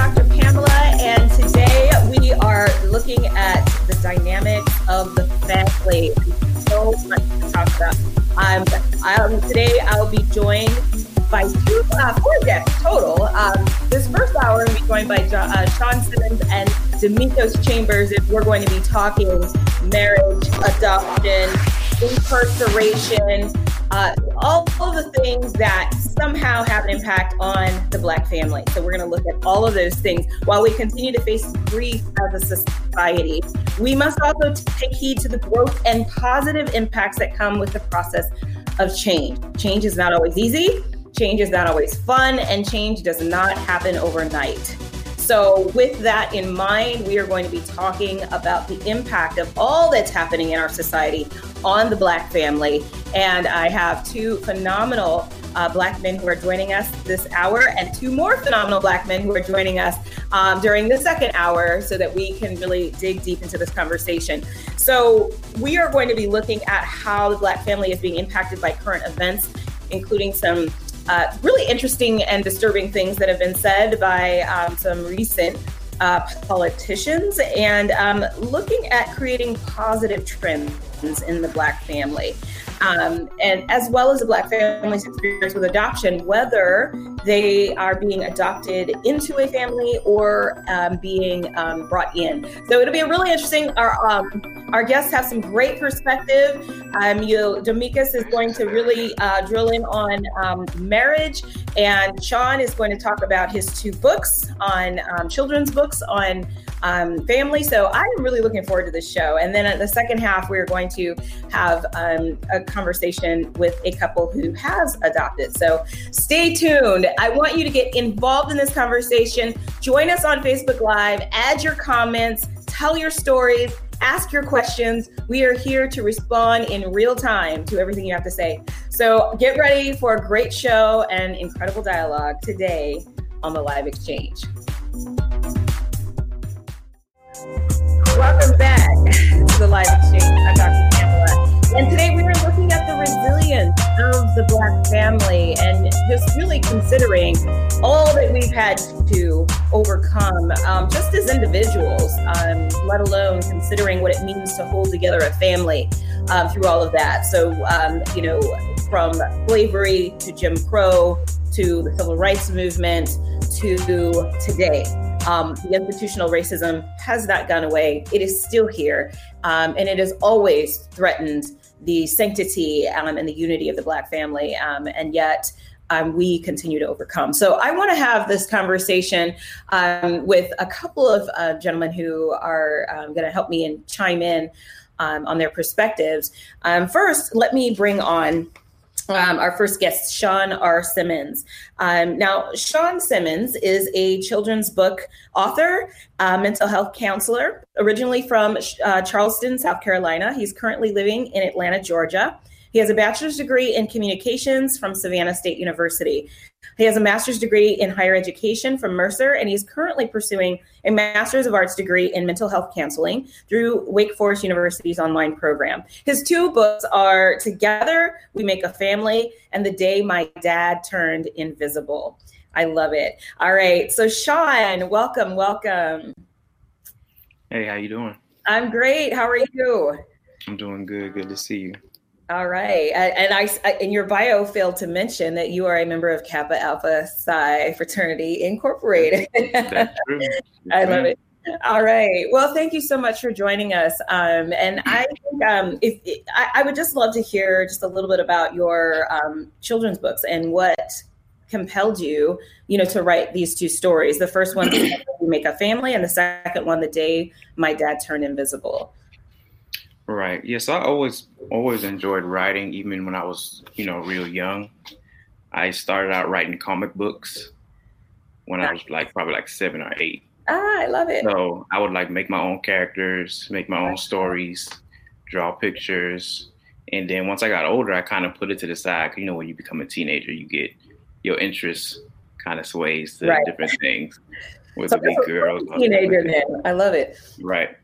Dr. Pamela, and today we are looking at the dynamics of the family. So much to talk about. Um, um, today I'll be joined by two, uh, four guests total. Um, this first hour, I'll be joined by uh, Sean Simmons and Demikos Chambers, and we're going to be talking marriage, adoption, incarceration, uh, all of the things that somehow have an impact on the Black family. So we're going to look at all of those things while we continue to face grief as a society. We must also take heed to the growth and positive impacts that come with the process of change. Change is not always easy. Change is not always fun, and change does not happen overnight. So, with that in mind, we are going to be talking about the impact of all that's happening in our society on the Black family. And I have two phenomenal uh, Black men who are joining us this hour, and two more phenomenal Black men who are joining us um, during the second hour so that we can really dig deep into this conversation. So, we are going to be looking at how the Black family is being impacted by current events, including some uh, really interesting and disturbing things that have been said by um, some recent uh, politicians. And um, looking at creating positive trends in the Black family um, and as well as the Black family's experience with adoption, whether they are being adopted into a family or um, being um, brought in. So it'll be a really interesting. Our um, our guests have some great perspective. Um, you, Demikos is going to really uh, drill in on um, marriage, and Sean is going to talk about his two books on children's books on um, family. So I'm really looking forward to this show. And then at the second half, we're going to have um, a conversation with a couple who has adopted. So stay tuned. I want you to get involved in this conversation. Join us on Facebook Live, add your comments, tell your stories. Ask your questions. We are here to respond in real time to everything you have to say. So get ready for a great show and incredible dialogue today on the Live Exchange. Welcome back to the Live Exchange. I'm Dr. Pamela. And today we are looking at the resilience of the Black family and just really considering all that we've had to overcome um, just as individuals, um, let alone considering what it means to hold together a family um, through all of that. So, um, you know, from slavery to Jim Crow to the civil rights movement to today um, the institutional racism has not gone away. It is still here, um, and it has always threatened the sanctity um, and the unity of the Black family. Um, and yet, um, we continue to overcome. So, I want to have this conversation um, with a couple of uh, gentlemen who are going to help me and chime in on their perspectives. first, let me bring on um, our first guest, Sean R. Simmons. Um, now, Sean Simmons is a children's book author, uh, mental health counselor, originally from uh, Charleston, South Carolina. He's currently living in Atlanta, Georgia. He has a bachelor's degree in communications from Savannah State University. He has a master's degree in higher education from Mercer, and he's currently pursuing a master's of arts degree in mental health counseling through Wake Forest University's online program. His two books are Together We Make a Family and The Day My Dad Turned Invisible. I love it. All right. So Sean, welcome, welcome. Hey, how you doing? I'm great. How are you? I'm doing good. Good to see you. All right, and I, in your bio failed to mention that you are a member of Kappa Alpha Psi Fraternity Incorporated. That's true. I love it. All right. Well, thank you so much for joining us. Um, and I think um, if, I, I, would just love to hear just a little bit about your um, children's books and what compelled you, you know, to write these two stories. The first one, "We Make a Family," and the second one, "The Day My Dad Turned Invisible." Right. Yes, I always always enjoyed writing, even when I was, you know, real young. I started out writing comic books when I was like probably like seven or eight. Ah, I love it. So I would like make my own characters, make my own stories, draw pictures, and then once I got older, I kind of put it to the side. You know, when you become a teenager, you get your interests kind of sways to right. different things. With so the big girl, teenager, then I love it. Right.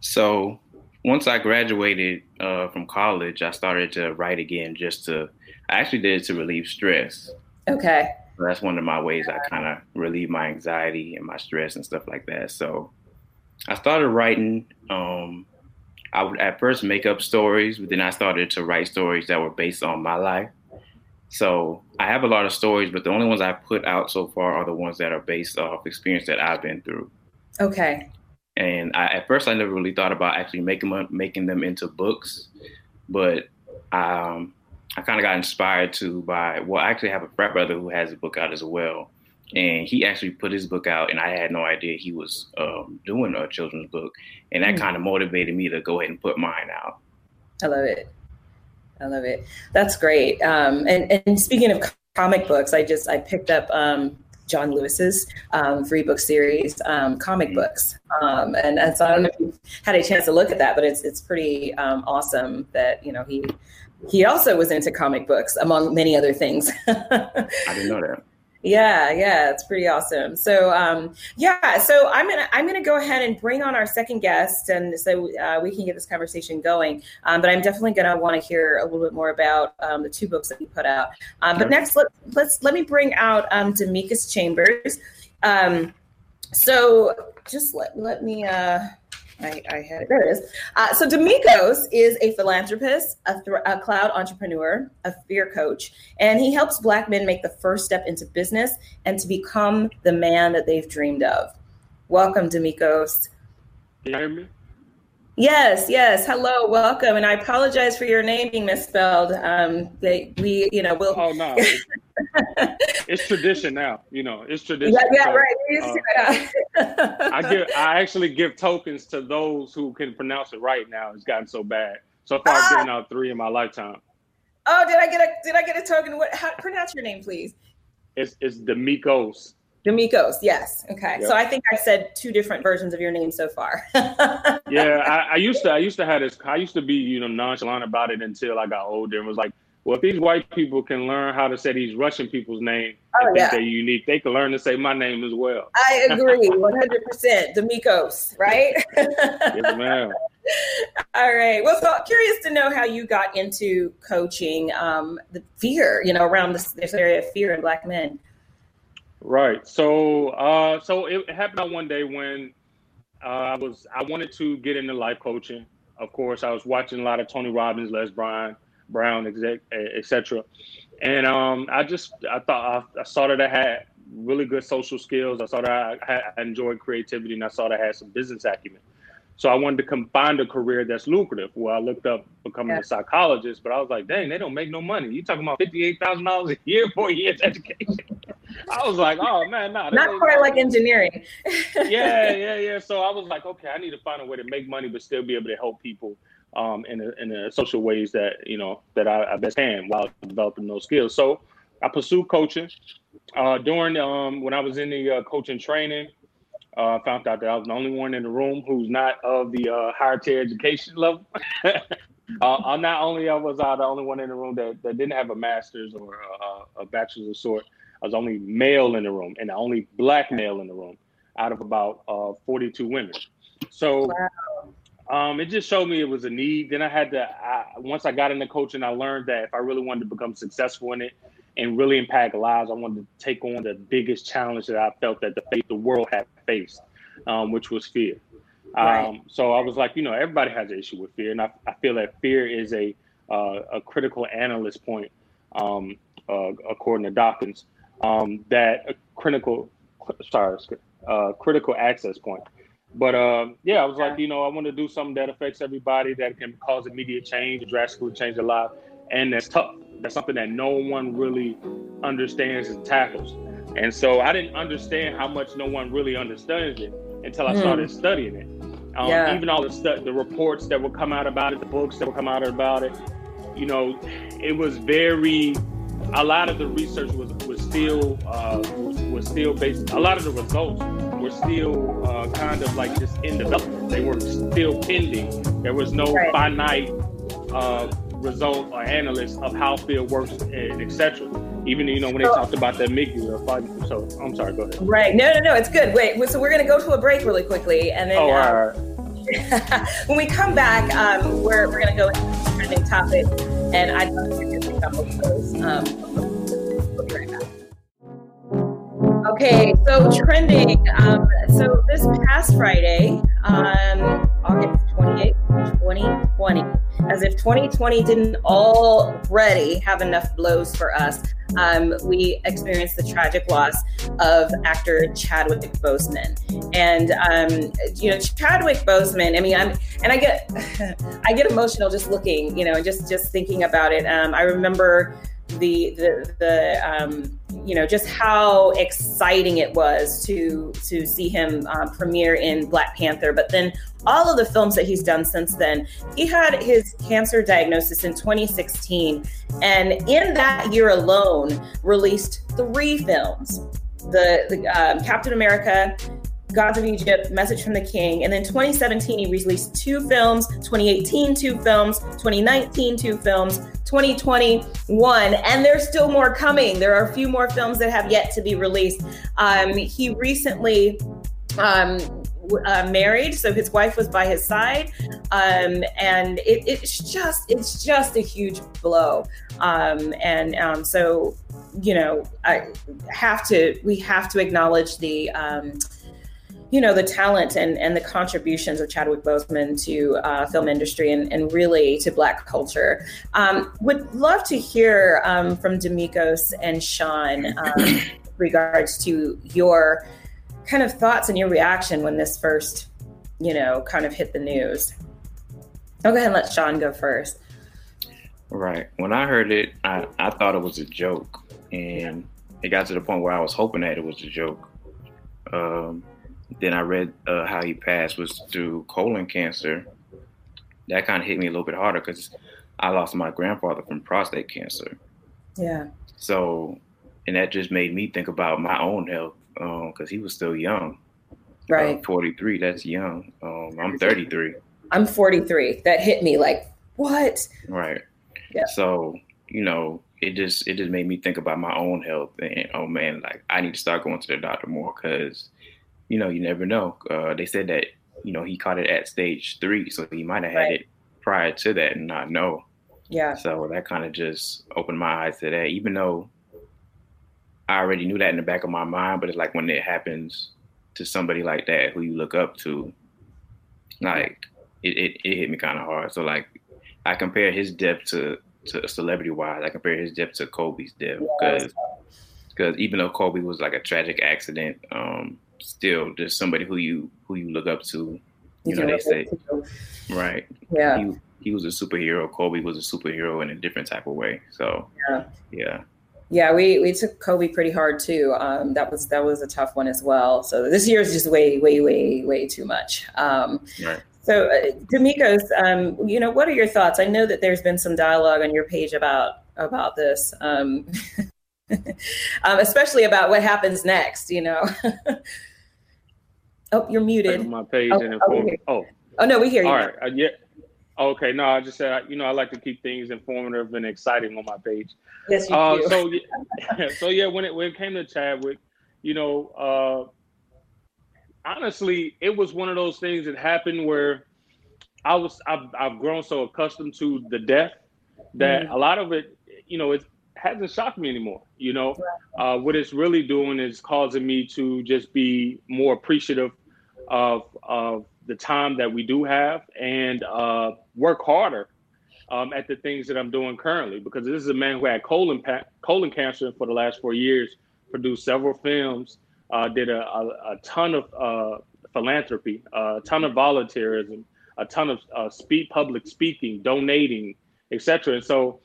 So once I graduated uh, from college, I started to write again just to, I actually did it to relieve stress. Okay. So that's one of my ways I kind of relieve my anxiety and my stress and stuff like that. So I started writing. Um, I would at first make up stories, but then I started to write stories that were based on my life. So I have a lot of stories, but the only ones I put out so far are the ones that are based off experience that I've been through. Okay. And I, at first, I never really thought about actually making them, making them into books, but um, I kind of got inspired to by well, I actually have a frat brother who has a book out as well, and he actually put his book out, and I had no idea he was um, doing a children's book, and that mm-hmm. kind of motivated me to go ahead and put mine out. I love it. I love it. That's great. Um, and, and speaking of comic books, I just I picked up um, John Lewis's um, three book series, um, comic mm-hmm. books, um, and, and, so I don't know if you had a chance to look at that, but it's it's pretty um, awesome that you know he he also was into comic books among many other things. I didn't know that. Yeah, yeah, it's pretty awesome. So, um, yeah, so I'm gonna I'm gonna go ahead and bring on our second guest, and so uh, we can get this conversation going. Um, but I'm definitely gonna want to hear a little bit more about um, the two books that you put out. Um, but next, let, let's let me bring out um, Demekus Chambers. Um, so just let let me. Uh, I, I had it. There it is. Uh, so Demekus is a philanthropist, a, th- a, cloud entrepreneur, a fear coach, and he helps Black men make the first step into business and to become the man that they've dreamed of. Welcome, Demekus. Can you hear me? Yes, yes. Hello, welcome, and I apologize for your name being misspelled. Um, they, we, you know, we'll. Oh no, it's, tradition now. You know, it's tradition. Yeah, yeah, so, right. Uh, I give, I actually give tokens to those who can pronounce it right. Now it's gotten so bad. So far, I've given ah! out three in my lifetime. Oh, did I get a did I get a token? What? How, pronounce your name, please. It's it's Demekus. Demekus, yes. Okay. Yep. So I think I said two different versions of your name so far. yeah, I, I, used to I used to have this I used to be, you know, nonchalant about it until I got older and was like, well, if these white people can learn how to say these Russian people's name oh, and yeah. think they're unique, they can learn to say my name as well. I agree, 100%. Demekus, right? yes, ma'am. All right. Well, so curious to know how you got into coaching um, the fear, you know, around this, this area of fear in Black men. Right. So, uh, so it happened on one day when uh, I was I wanted to get into life coaching. Of course, I was watching a lot of Tony Robbins, Les Brown, Brown, etc. And um, I just I thought I, I, saw that I had really good social skills. I saw that I, I enjoyed creativity, and I saw that I had some business acumen. So I wanted to come find a career that's lucrative. Well, I looked up becoming yeah. a psychologist, but I was like, dang, they don't make no money. You talking about fifty eight thousand dollars a year for a year's education? I was like, oh man, nah, not quite like engineering. yeah, yeah, yeah. So I was like, okay, I need to find a way to make money, but still be able to help people um, in a, in a social ways that you know that I, I best can while developing those skills. So I pursued coaching. Uh, during um, when I was in the uh, coaching training, uh, found out that I was the only one in the room who's not of the uh, higher tier education level. uh, not only was I the only one in the room that, that didn't have a master's or a, a bachelor's of sort, I was only male in the room and the only black male in the room out of about uh, 42 women. So wow. um, it just showed me it was a need. Then I had to, I, once I got into coaching, I learned that if I really wanted to become successful in it, and really impact lives. I wanted to take on the biggest challenge that I felt that the, the world had faced, um, which was fear. Right. Um, so I was like, you know, everybody has an issue with fear, and I, I feel that fear is a uh, a critical analyst point, um, uh, according to Dawkins, um, that a critical, sorry, uh, critical access point. But uh, yeah, I was like, you know, I want to do something that affects everybody, that can cause immediate change, drastically change a life, and that's tough. That's something that no one really understands and tackles. And so I didn't understand how much no one really understands it until I mm. started studying it. Um, yeah. Even all the stu- the reports that would come out about it, the books that would come out about it, you know, it was very. A lot of the research was was still uh, was still based. A lot of the results were still uh, kind of like just in development. They were still pending. There was no right. finite uh, result or analyst of how field works, and etc. Even you know when they talked about that amygdala. So I'm sorry. Go ahead. Right. No, no, no. It's good. Wait. So we're gonna go to a break really quickly, and then. Oh, uh, when we come back, um, we're, we're going to go into trending topics, and I'd love to a couple of those. Um, we'll be right back. Okay, so trending. Um, so this past Friday, um, August 28th, 2020, as if 2020 didn't already have enough blows for us, um, we experienced the tragic loss of actor Chadwick Boseman. And um, you know, Chadwick Boseman. I mean, I'm and I get I get emotional just looking, you know, just just thinking about it. Um, I remember the the the um, you know just how exciting it was to to see him uh, premiere in Black Panther, but then all of the films that he's done since then. He had his cancer diagnosis in 2016, and in that year alone, released three films: the the um, Captain America, Gods of Egypt, Message from the King. And then 2017, he released two films, 2018, two films, 2019, two films, 2021, and there's still more coming. There are a few more films that have yet to be released. Um, he recently um, uh, married, so his wife was by his side, um, and it, it's just it's just a huge blow. Um, and um, so, you know, I have to we have to acknowledge the um, you know the talent and, and the contributions of Chadwick Boseman to uh, film industry and, and really to Black culture. Um, would love to hear um, from Damikos and Sean um, regards to your kind of thoughts and your reaction when this first, you know, kind of hit the news. I'll go ahead and let Sean go first. Right. When I heard it, I, I thought it was a joke, and it got to the point where I was hoping that it was a joke. Um, then I read uh, how he passed was through colon cancer. That kind of hit me a little bit harder because I lost my grandfather from prostate cancer. Yeah. So, and that just made me think about my own health because um, he was still young. Right. Uh, 43, that's young. Um, I'm 33. I'm 43. That hit me like, what? Right. Yeah. So, you know, it just it just made me think about my own health and oh man, like I need to start going to the doctor more because you know, you never know. Uh, they said that, you know, he caught it at stage three, so he might have had right. it prior to that and not know. Yeah. So that kind of just opened my eyes to that, even though I already knew that in the back of my mind, but it's like when it happens to somebody like that who you look up to, like it, it, it hit me kind of hard. So like I compare his death to to celebrity wise, I compare his death to Kobe's death because because even though Kobe was like a tragic accident, um, still just somebody who you who you look up to. You, you know, they say, right? Yeah. He, he was a superhero. Kobe was a superhero in a different type of way. So yeah, yeah, yeah. We we took Kobe pretty hard too. Um, that was that was a tough one as well. So this year is just way way way way too much. Um, right. So, uh, Damikos, um, you know, what are your thoughts? I know that there's been some dialogue on your page about about this, um, um, especially about what happens next. You know. Oh, you're muted. my page oh, and inform- oh, oh, oh, no, we hear you. All right. Uh, yeah. Okay. No, I just said you know I like to keep things informative and exciting on my page. Yes, you uh, do. So yeah, so yeah, when it when it came to Chadwick, you know, uh, honestly, it was one of those things that happened where I was I've, I've grown so accustomed to the death that mm-hmm. a lot of it, you know, it hasn't shocked me anymore. You know, uh, what it's really doing is causing me to just be more appreciative of of the time that we do have and uh, work harder um, at the things that I'm doing currently. Because this is a man who had colon pa- colon cancer for the last four years, produced several films, uh, did a, a, a, ton of uh, philanthropy, a ton of volunteerism, a ton of uh, speak public speaking, donating, etc. And so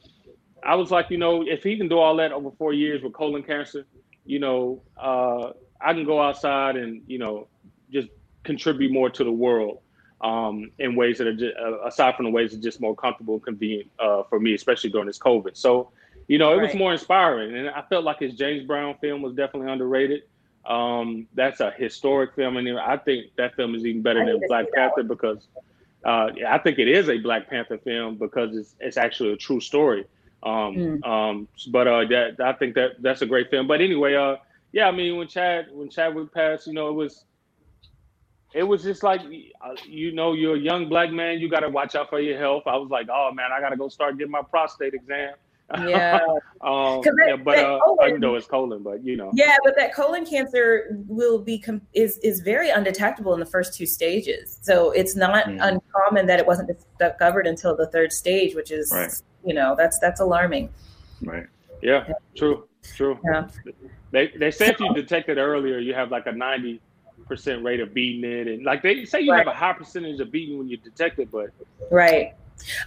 I was like, you know, if he can do all that over four years with colon cancer, you know, uh, I can go outside and you know just contribute more to the world um, in ways that are just, uh, aside from the ways that are just more comfortable and convenient uh, for me, especially during this COVID. So, you know, it right. was more inspiring, and I felt like his James Brown film was definitely underrated. Um, that's a historic film, and I think that film is even better than Black Panther because uh, I think it is a Black Panther film because it's it's actually a true story. Um, mm. um, but uh, that I think that that's a great film. But anyway, uh, yeah, I mean, when Chad when Chadwick passed, you know, it was it was just like uh, you know you're a young black man you got to watch out for your health i was like oh man i got to go start getting my prostate exam Yeah. um, that, yeah, but uh, colon, I know it's colon, but you know. Yeah, but that colon cancer will be com- is is very undetectable in the first two stages. So it's not mm. uncommon that it wasn't discovered until the third stage, which is right. you know that's that's alarming. Right. Yeah. yeah. True. True. Yeah. They they say if you detect it earlier, you have like a ninety percent rate of beating it, and like they say you right. have a high percentage of beating when you detect it, but right.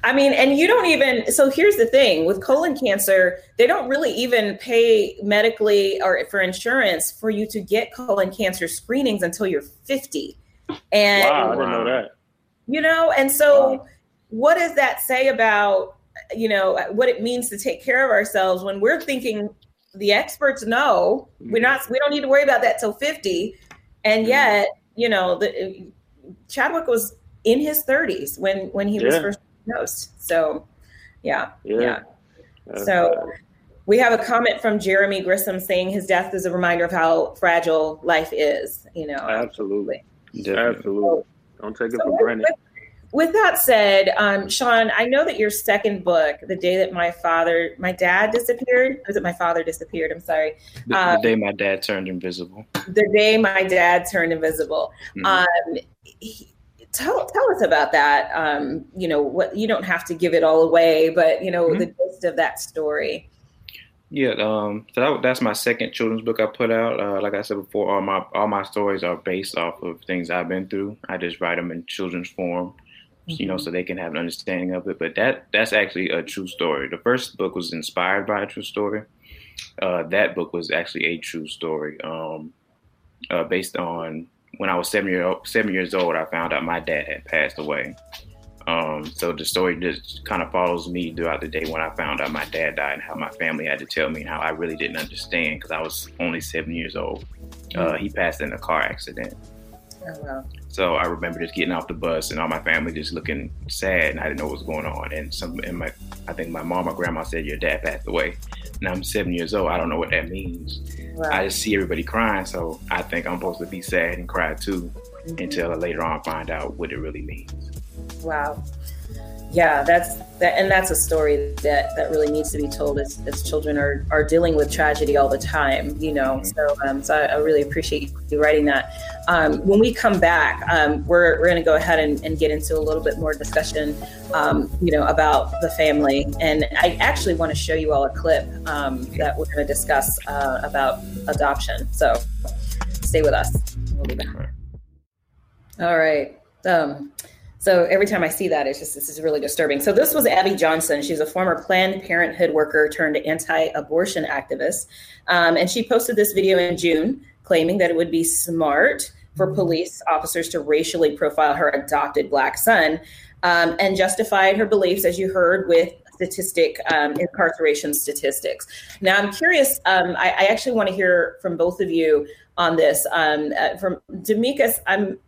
I mean, and you don't even. So here's the thing with colon cancer, they don't really even pay medically or for insurance for you to get colon cancer screenings until you're 50. And wow, I didn't know that. You know, and so wow. what does that say about you know what it means to take care of ourselves when we're thinking the experts know mm-hmm. we're not we don't need to worry about that till 50 and yet you know the uh, chadwick was in his 30s when when he yeah. was first diagnosed. So yeah yeah, yeah. so we have a comment from jeremy grissom saying his death is a reminder of how fragile life is you know. Absolutely. Absolutely. Don't take it so for granted with that said, um, Sean, I know that your second book, the day that my father, my dad disappeared, was it my father disappeared? I'm sorry. The, um, the day my dad turned invisible. The day my dad turned invisible. Mm-hmm. Um, he, tell tell us about that. Um, you know, what you don't have to give it all away, but you know mm-hmm. the gist of that story. Yeah, um, so that, that's my second children's book I put out. Uh, like I said before, all my all my stories are based off of things I've been through. I just write them in children's form you know, mm-hmm. so they can have an understanding of it. But that that's actually a true story. The first book was inspired by a true story. Uh, that book was actually a true story, um, uh, based on when I was seven year seven years old. I found out my dad had passed away. Um, so the story just kind of follows me throughout the day when I found out my dad died and how my family had to tell me and how I really didn't understand because I was only seven years old. Uh, mm-hmm. he passed in a car accident. Oh, wow. So I remember just getting off the bus and all my family just looking sad, and I didn't know what was going on. And some, and my, I think my mom or grandma said your dad passed away. Now I'm seven years old. I don't know what that means. Wow. I just see everybody crying, so I think I'm supposed to be sad and cry too, mm-hmm. until later on find out what it really means. Wow yeah that's that and that's a story that that really needs to be told as, as children are are dealing with tragedy all the time you know mm-hmm. so um so I, I really appreciate you writing that um when we come back um we're, we're going to go ahead and, and get into a little bit more discussion um you know about the family. And i actually want to show you all a clip um that we're going to discuss uh, about adoption. So stay with us. We'll be back. All right um so every time I see that, it's just this is really disturbing. So this was Abby Johnson. She's a former Planned Parenthood worker turned anti-abortion activist, um, and she posted this video in June claiming that it would be smart for mm-hmm. police officers to racially profile her adopted black son, um, and justified her beliefs, as you heard, with statistic um, incarceration statistics. Now, I'm curious. Um, I, I, actually want to hear from both of you on this. Um, uh, from Demekus, I'm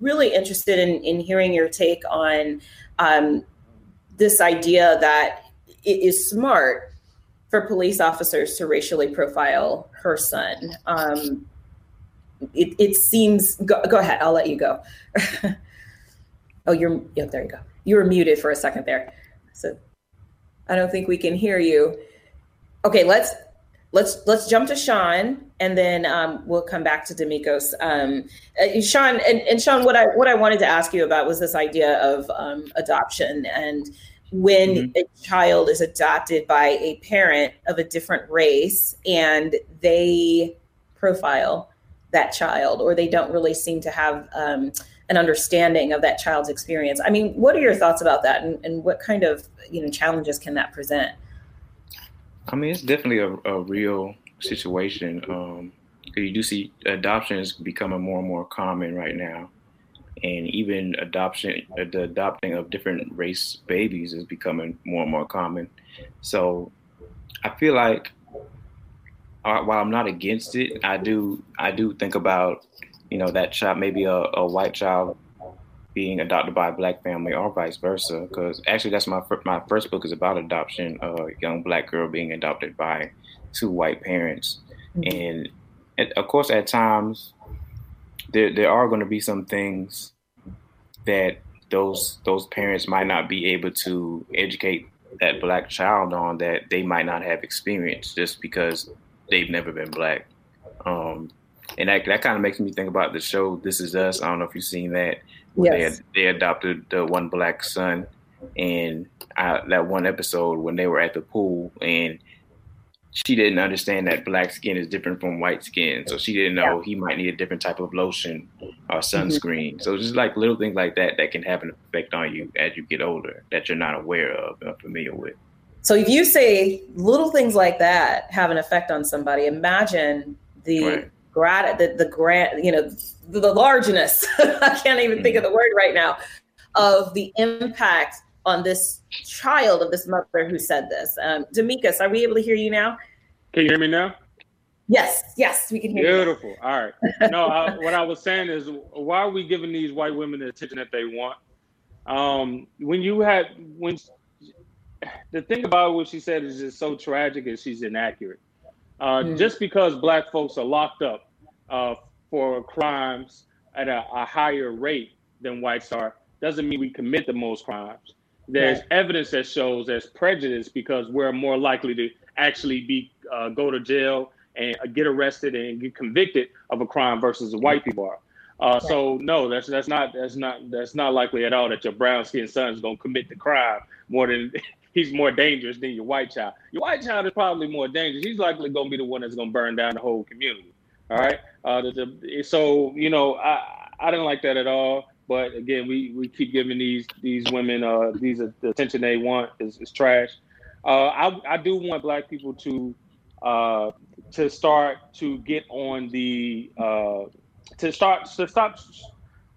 really interested in, in hearing your take on um, this idea that it is smart for police officers to racially profile her son. It, it, seems, go, go, ahead, I'll let you go. oh, you're, yeah, there you go. You were muted for a second there. So I don't think we can hear you. Okay, let's let's let's jump to Sean, and then um, we'll come back to Demikos. Um, uh, Sean and, and, Sean, what I what I wanted to ask you about was this idea of um, adoption and when mm-hmm. a child is adopted by a parent of a different race and they profile that child or they don't really seem to have um, an understanding of that child's experience. I mean, what are your thoughts about that, and, and what kind of you know challenges can that present? I mean, it's definitely a, a real situation. Um, you do see adoption is becoming more and more common right now, and even adoption, the adopting of different race babies is becoming more and more common. So, I feel like while I'm not against it, I do I do think about you know that child, maybe a, a white child being adopted by a black family or vice versa. Because actually, that's my my first book is about adoption. A young black girl being adopted by two white parents, mm-hmm. and of course, at times there there are going to be some things that those those parents might not be able to educate that black child on that they might not have experienced just because they've never been black. Um, and that that kind of makes me think about the show This Is Us. I don't know if you've seen that. Yes. They, they adopted the one black son, and I, that one episode when they were at the pool and she didn't understand that black skin is different from white skin. So she didn't know yeah. he might need a different type of lotion or mm-hmm. sunscreen. Mm-hmm. So just like little things like that that can have an effect on you as you get older that you're not aware of or familiar with. So if you say little things like that have an effect on somebody, imagine the right. grad the the grant you know the, the largeness. I can't even mm-hmm. think of the word right now of the impact on this child of this mother who said this. Um, Demekus, are we able to hear you now? Can you hear me now? Yes, yes, we can hear Beautiful. you. Beautiful. All right. No, I, what I was saying is, why are we giving these white women the attention that they want? Um, when you had when the thing about what she said is just so tragic and she's inaccurate. Uh, mm. Just because black folks are locked up uh, for crimes at a, a, higher rate than whites are doesn't mean we commit the most crimes there's right. evidence that shows there's prejudice because we're more likely to actually be uh, go to jail and uh, get arrested and get convicted of a crime versus the white people are. Uh, right. So no, that's that's not that's not that's not likely at all that your brown skinned son is going to commit the crime more than he's more dangerous than your white child. Your white child is probably more dangerous. He's likely going to be the one that's going to burn down the whole community. All right. Uh, the, the, so you know, I I didn't like that at all. But again, we, we keep giving these these women uh, these uh, the attention they want is, is trash. Uh, I I do want black people to uh, to start to get on the uh, to start to stop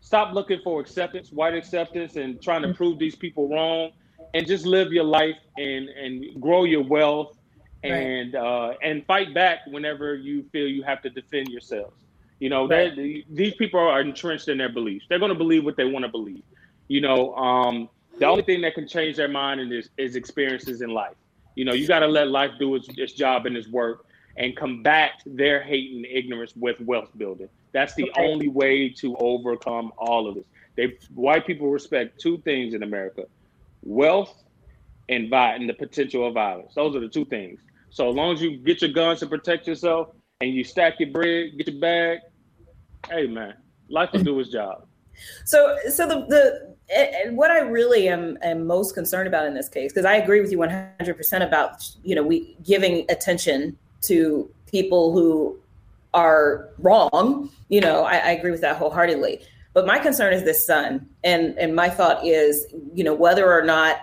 stop looking for acceptance, white acceptance, and trying to prove these people wrong, and just live your life and and grow your wealth and right. uh, and fight back whenever you feel you have to defend yourselves. You know, right. these people are entrenched in their beliefs. They're going to believe what they want to believe. You know, um, the only thing that can change their mind is, is experiences in life. You know, you got to let life do its, its job and its work and combat their hate and ignorance with wealth building. That's the okay. only way to overcome all of this. They white people respect two things in America: wealth and and the potential of violence. Those are the two things. So as long as you get your guns to protect yourself, and you stack your bread, get your bag, hey man, life will do its job. So, so the the and what I really am am most concerned about in this case, because I agree with you 100 percent about you know we giving attention to people who are wrong. You know, I, I agree with that wholeheartedly. But my concern is this son, and and my thought is, you know, whether or not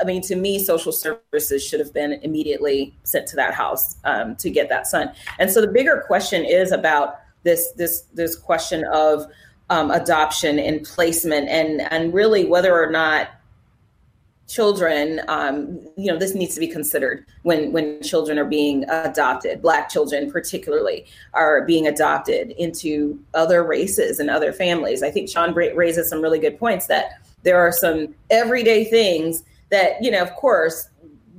I mean, to me, social services should have been immediately sent to that house um, to get that son. And so the bigger question is about this this this question of um, adoption and placement, and and really whether or not children, um, you know, this needs to be considered when when children are being adopted. Black children, particularly, are being adopted into other races and other families. I think Sean raises some really good points that there are some everyday things that you know of course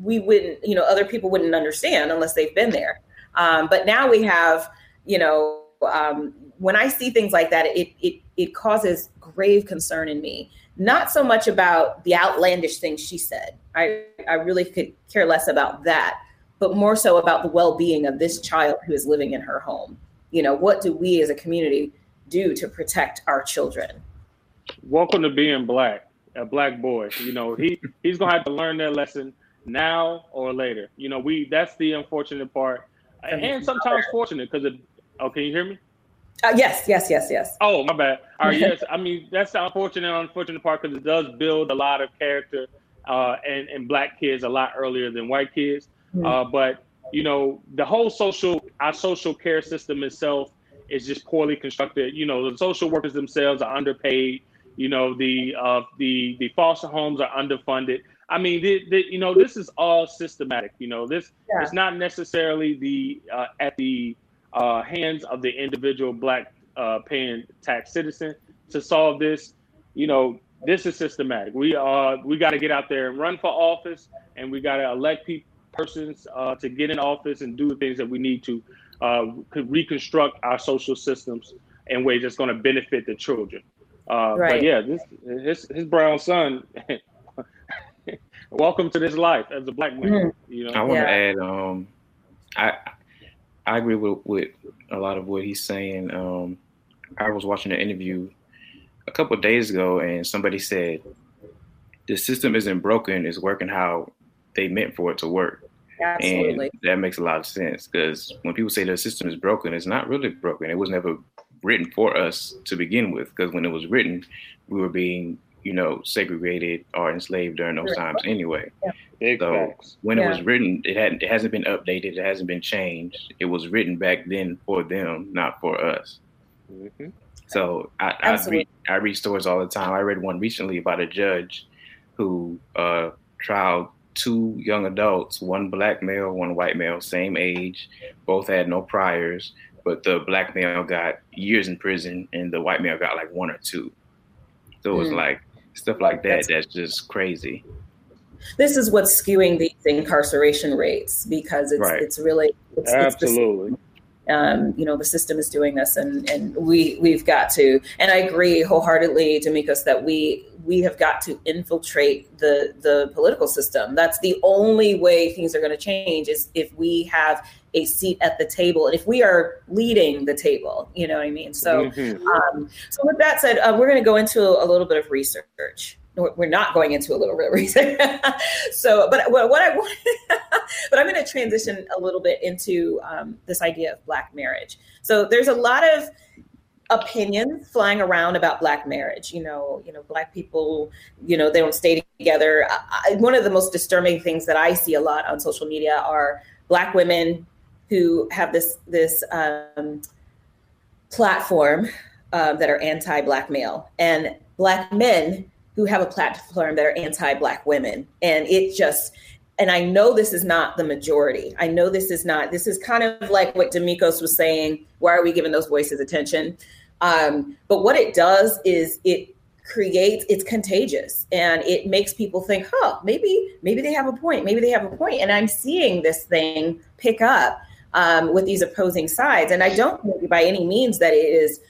we wouldn't you know other people wouldn't understand unless they've been there um, but now we have you know um, when i see things like that it, it it causes grave concern in me not so much about the outlandish things she said i i really could care less about that but more so about the well-being of this child who is living in her home you know what do we as a community do to protect our children welcome to being black a black boy. You know, he he's gonna have to learn that lesson now or later. You know, we that's the unfortunate part, and sometimes fortunate because. it. Oh, can you hear me? Uh, yes, yes, yes, yes. Oh, my bad. All right, yes. I mean, that's the unfortunate, unfortunate part because it does build a lot of character uh, and and black kids a lot earlier than white kids. Mm-hmm. Uh, but you know, the whole social, our social care system itself is just poorly constructed. You know, the social workers themselves are underpaid. You know, the uh, the the foster homes are underfunded. I mean, the, the, you know, this is all systematic. You know, this yeah. it's not necessarily the uh, at the uh, hands of the individual black uh, paying tax citizen to solve this. You know, this is systematic. We uh we got to get out there and run for office, and we got to elect people persons uh, to get in office and do the things that we need to uh, reconstruct our social systems in ways that's going to benefit the children. Uh, right. But yeah, this his his brown son. welcome to this life as a black man. Mm-hmm. You know, I want to yeah. add. Um, I I agree with with a lot of what he's saying. Um, I was watching an interview a couple days ago, and somebody said the system isn't broken; it's working how they meant for it to work. Absolutely. And that makes a lot of sense because when people say the system is broken, it's not really broken. It was never written for us to begin with because when it was written, we were being, you know, segregated or enslaved during those times anyway. Yeah. so facts. when yeah. it was written, it hadn't it hasn't been updated, it hasn't been changed. It was written back then for them, not for us. Mm-hmm. So I, I read I read stories all the time. I read one recently about a judge who uh, tried two young adults, one black male, one white male, same age, both had no priors, but the black male got years in prison and the white male got like one or two. So it was mm. like stuff like that that's, that's just crazy. This is what's skewing these incarceration rates because it's right. it's really it's, absolutely. It's um, you know the system is doing this and and we we've got to and i agree wholeheartedly Damikos that we we have got to infiltrate the the political system. That's the only way things are going to change is if we have a seat at the table and if we are leading the table you know what i mean? So mm-hmm. um, so with that said uh, we're going to go into a little bit of research we're not going into a little bit of research. so, but what, I want, but I'm going to transition a little bit into um, this idea of black marriage. So there's a lot of opinions flying around about black marriage. You know, you know, black people, you know, they don't stay together. I, one of the most disturbing things that I see a lot on social media are black women who have this this um, platform uh, that are anti-black male and black men who have a platform that are anti-black women. And it just and i know this is not the majority. I know this is not this is kind of like what Damikos was saying why are we giving those voices attention? Um, but what it does is it creates it's contagious. And it makes people think huh maybe maybe they have a point maybe they have a point. And i'm seeing this thing pick up um, with these opposing sides. And i don't think by any means that it is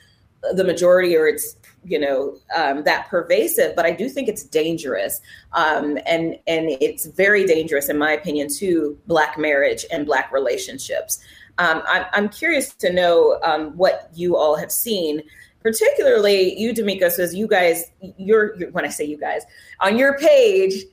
the majority or it's you know um, that pervasive but i do think it's dangerous. Um, and and it's very dangerous in my opinion to black marriage and black relationships. Um, I'm, I'm curious to know um, what you all have seen. Particularly you Damikos as you guys you're when i say you guys on your page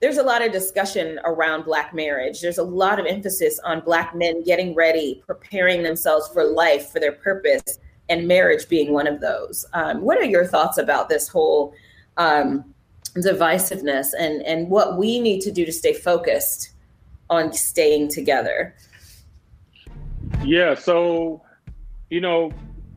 there's a lot of discussion around black marriage. There's a lot of emphasis on black men getting ready preparing themselves for life for their purpose and marriage being one of those. Um, what are your thoughts about this whole um, divisiveness and and what we need to do to stay focused on staying together? Yeah, so you know,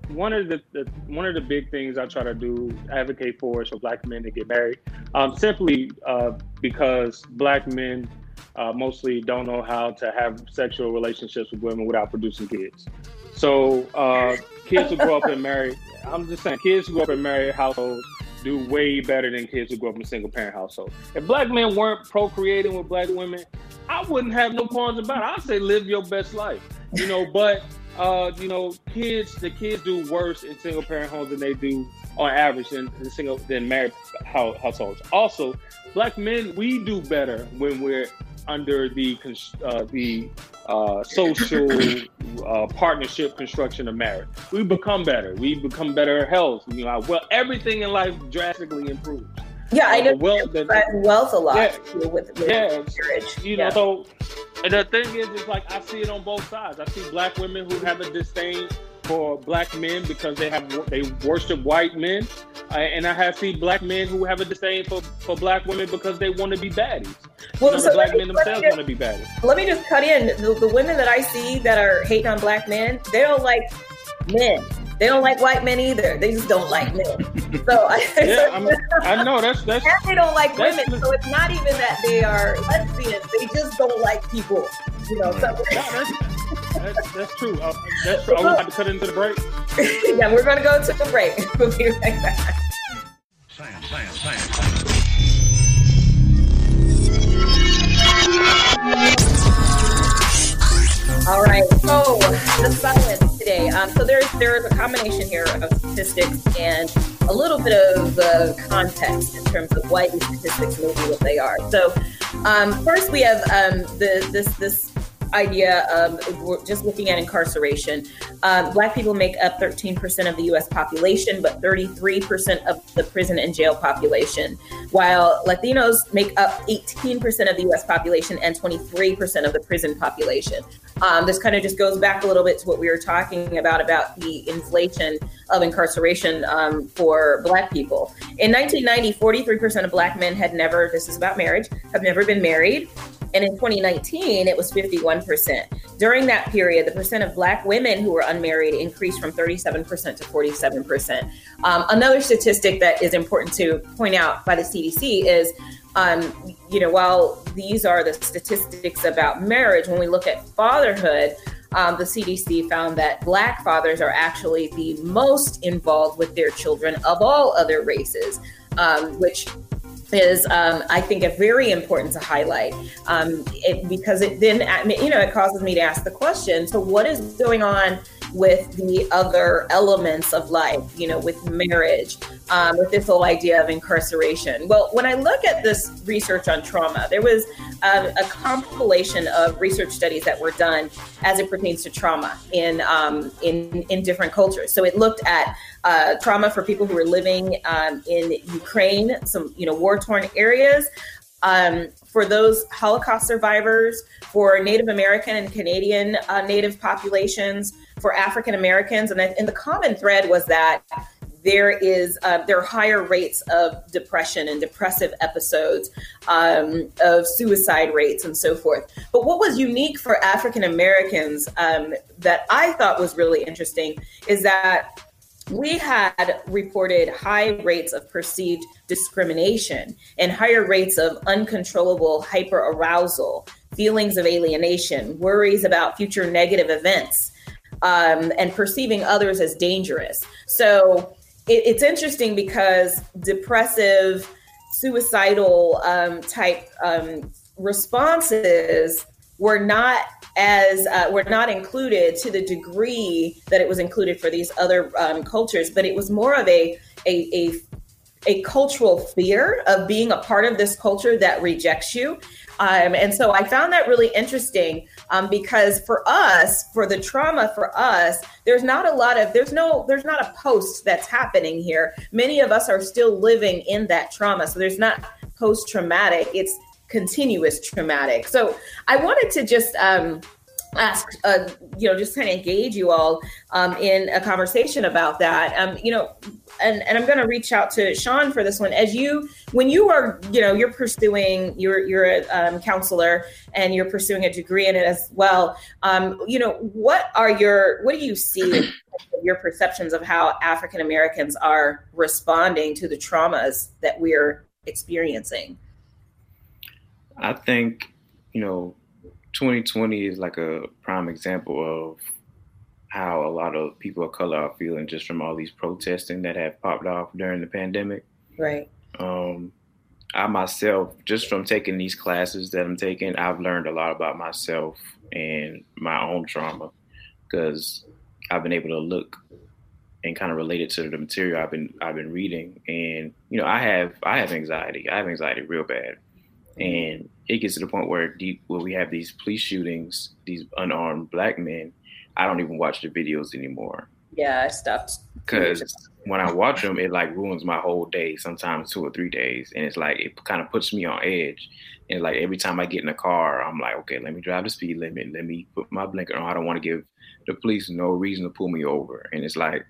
one of the, the, one of the big things I try to do advocate for is for black men to get married, um, simply uh, because black men uh, mostly don't know how to have sexual relationships with women without producing kids. So uh, kids who grow up in married, I'm just saying, kids who grow up in married households do way better than kids who grow up in single parent households. If black men weren't procreating with black women, I wouldn't have no qualms about it. I'd say live your best life, you know. But uh, you know, kids, the kids do worse in single parent homes than they do on average in, in single than married households. Also, black men, we do better when we're under the uh, the uh, social uh, partnership construction of marriage. We become better. We become better health. You know, well, everything in life drastically improves. Yeah, I uh, know wealth, wealth a lot yeah, with, with yeah, marriage. You know, so and the thing is, is like I see it on both sides. I see black women who have a disdain for black men because they have they worship white men, uh, and I have seen black men who have a disdain for, for black women because they want to be baddies. Well, so black me, men themselves want to be baddies. Let me just cut in the, the women that I see that are hating on black men. They don't like men. They don't like white men either. They just don't like men. So I, yeah, I, mean, I know that's that's. And they don't like women. So it's not even that they are lesbians. They just don't like people. You know. So. That's, that's true. Uh, that's true. Are we about to cut into the break? yeah, we're going to go to the break. We'll be right back. Sam, Sam, Sam. All right, so the silence today. Um, so there's there's a combination here of statistics and a little bit of uh, context in terms of why these statistics may be what they are. So Um, first, we have um, the this this idea of just looking at incarceration. Um, black people make up 13% of the US population, but 33% of the prison and jail population, while Latinos make up 18% of the US population and 23% of the prison population. Um, this kind of just goes back a little bit to what we were talking about about the inflation of incarceration um, for Black people. In 1990, 43% of Black men had never, this is about marriage, have never been married. And in 2019, it was 51%. During that period, the percent of Black women who were unmarried increased from 37% to 47%. Um, another statistic that is important to point out by the CDC is um, you know, while these are the statistics about marriage, when we look at fatherhood, um, the CDC found that Black fathers are actually the most involved with their children of all other races, um, which is um, I think a very important to highlight um, it, because it then you know it causes me to ask the question. So what is going on with the other elements of life, you know, with marriage, um, with this whole idea of incarceration. Well, when I look at this research on trauma, there was um, a compilation of research studies that were done as it pertains to trauma in um, in in different cultures. So it looked at uh, trauma for people who are living um, in Ukraine, some you know war torn areas. Um, for those Holocaust survivors, for Native American and Canadian uh, Native populations, for African Americans, and, and the common thread was that there is uh, there are higher rates of depression and depressive episodes, um, of suicide rates, and so forth. But what was unique for African Americans um, that I thought was really interesting is that we had reported high rates of perceived discrimination and higher rates of uncontrollable hyperarousal, feelings of alienation, worries about future negative events um, and perceiving others as dangerous. So it, it's interesting because depressive, suicidal um, type um, responses were not as uh, were not included to the degree that it was included for these other um, cultures, but it was more of a, a, a a cultural fear of being a part of this culture that rejects you. Um, and so I found that really interesting um, because for us, for the trauma for us, there's not a lot of, there's no, there's not a post that's happening here. Many of us are still living in that trauma. So there's not post traumatic, it's continuous traumatic. So I wanted to just, um, ask, uh, you know, just kind of engage you all um, in a conversation about that. Um, you know, and, and I'm going to reach out to Sean for this one. As you, when you are, you know, you're pursuing, you're you're a um, counselor and you're pursuing a degree in it as well. Um, you know, what are your, what do you see? your perceptions of how African Americans are responding to the traumas that we're experiencing. I think, you know, 2020 is like a prime example of how a lot of people of color are feeling just from all these protesting that have popped off during the pandemic. Right. Um, I myself, just from taking these classes that I'm taking, I've learned a lot about myself and my own trauma because I've been able to look and kind of relate it to the material I've been I've been reading. And you know, I have I have anxiety. I have anxiety real bad, and it gets to the point where deep where we have these police shootings, these unarmed black men. I don't even watch the videos anymore. Yeah, I stopped. Because when I watch them, it like ruins my whole day. Sometimes two or three days, and it's like it kind of puts me on edge. And like every time I get in a car, I'm like, okay, let me drive the speed limit. Let me put my blinker on. I don't want to give the police no reason to pull me over. And it's like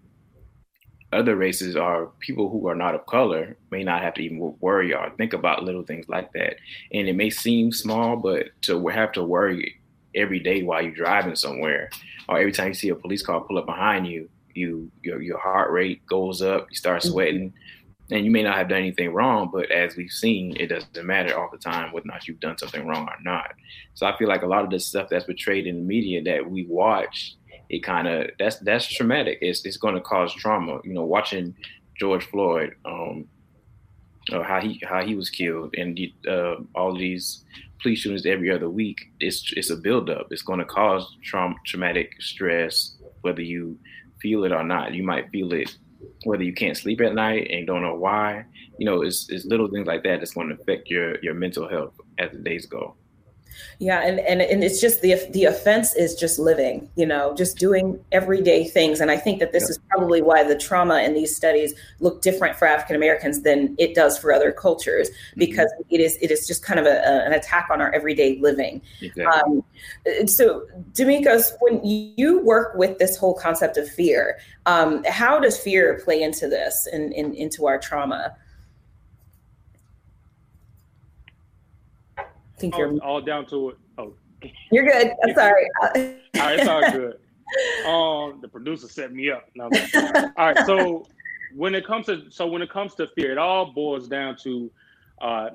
other races are people who are not of color may not have to even worry or think about little things like that. And it may seem small, but to have to worry every day while you're driving somewhere, or every time you see a police car pull up behind you, you your your heart rate goes up, you start mm-hmm. sweating, and you may not have done anything wrong, but as we've seen, it doesn't matter all the time whether or not you've done something wrong or not. So I feel like a lot of the stuff that's portrayed in the media that we watch it kind of that's that's traumatic. It's it's going to cause trauma. You know, watching George Floyd, um, uh, how he how he was killed, and uh, all these police shootings every other week. It's it's a buildup. It's going to cause trauma, traumatic stress, whether you feel it or not. You might feel it whether you can't sleep at night and don't know why. You know, it's, it's little things like that that's going to affect your your mental health as the days go. Yeah, and, and and it's just the the offense is just living, you know, just doing everyday things. And I think that this is probably why the trauma in these studies look different for African Americans than it does for other cultures, mm-hmm. because mm-hmm. it is it is just kind of a, a, an attack on our everyday living. Exactly. Um, so, Domingos, when you work with this whole concept of fear, um, how does fear play into this and in, in, into our trauma? I think you're all down to it. Oh, you're good. I'm sorry. all right, it's all good. Um, the producer set me up. No, all right. So when it comes to so when it comes to fear, it all boils down to uh,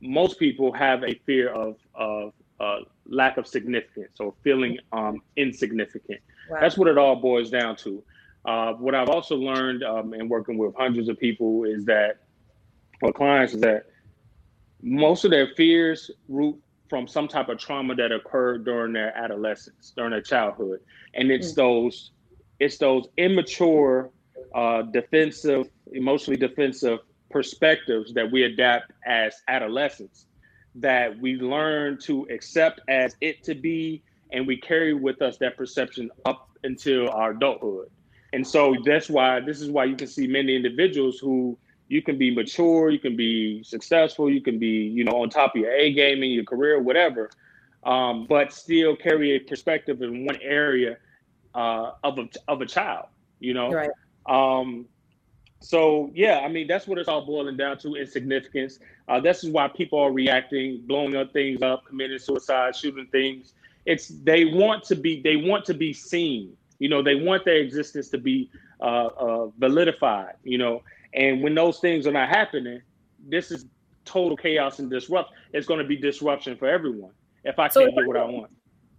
most people have a fear of of uh, lack of significance or feeling um, insignificant. Wow. That's what it all boils down to. Uh, what I've also learned um, in working with hundreds of people is that, or clients, is that most of their fears root from some type of trauma that occurred during their adolescence, during their childhood, and it's mm. those it's those immature, uh, defensive, emotionally defensive perspectives that we adapt as adolescents that we learn to accept as it to be, and we carry with us that perception up until our adulthood. And so that's why this is why you can see many individuals who you can be mature, you can be successful, you can be, you know, on top of your A game in your career, whatever, um, but still carry a perspective in one area uh, of a of a child, you know. Right. Um, so yeah, I mean that's what it's all boiling down to: insignificance. Uh, this is why people are reacting, blowing up things up, committing suicide, shooting things. It's they want to be they want to be seen. You know, they want their existence to be uh, uh, validified. You know, and when those things are not happening, this is total chaos and disrupt. It's going to be disruption for everyone if I can't get what I want.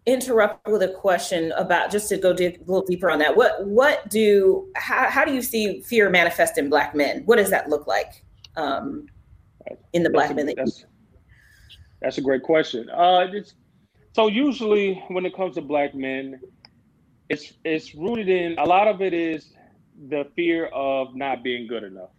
Interrupt with a question about just to go dig a little deeper on that. What what do how, how do you see fear manifest in black men? What does that look like um, in the black men? That that's, that's a great question. Uh, so usually when it comes to black men, it's it's rooted in a lot of it is the fear of not being good enough.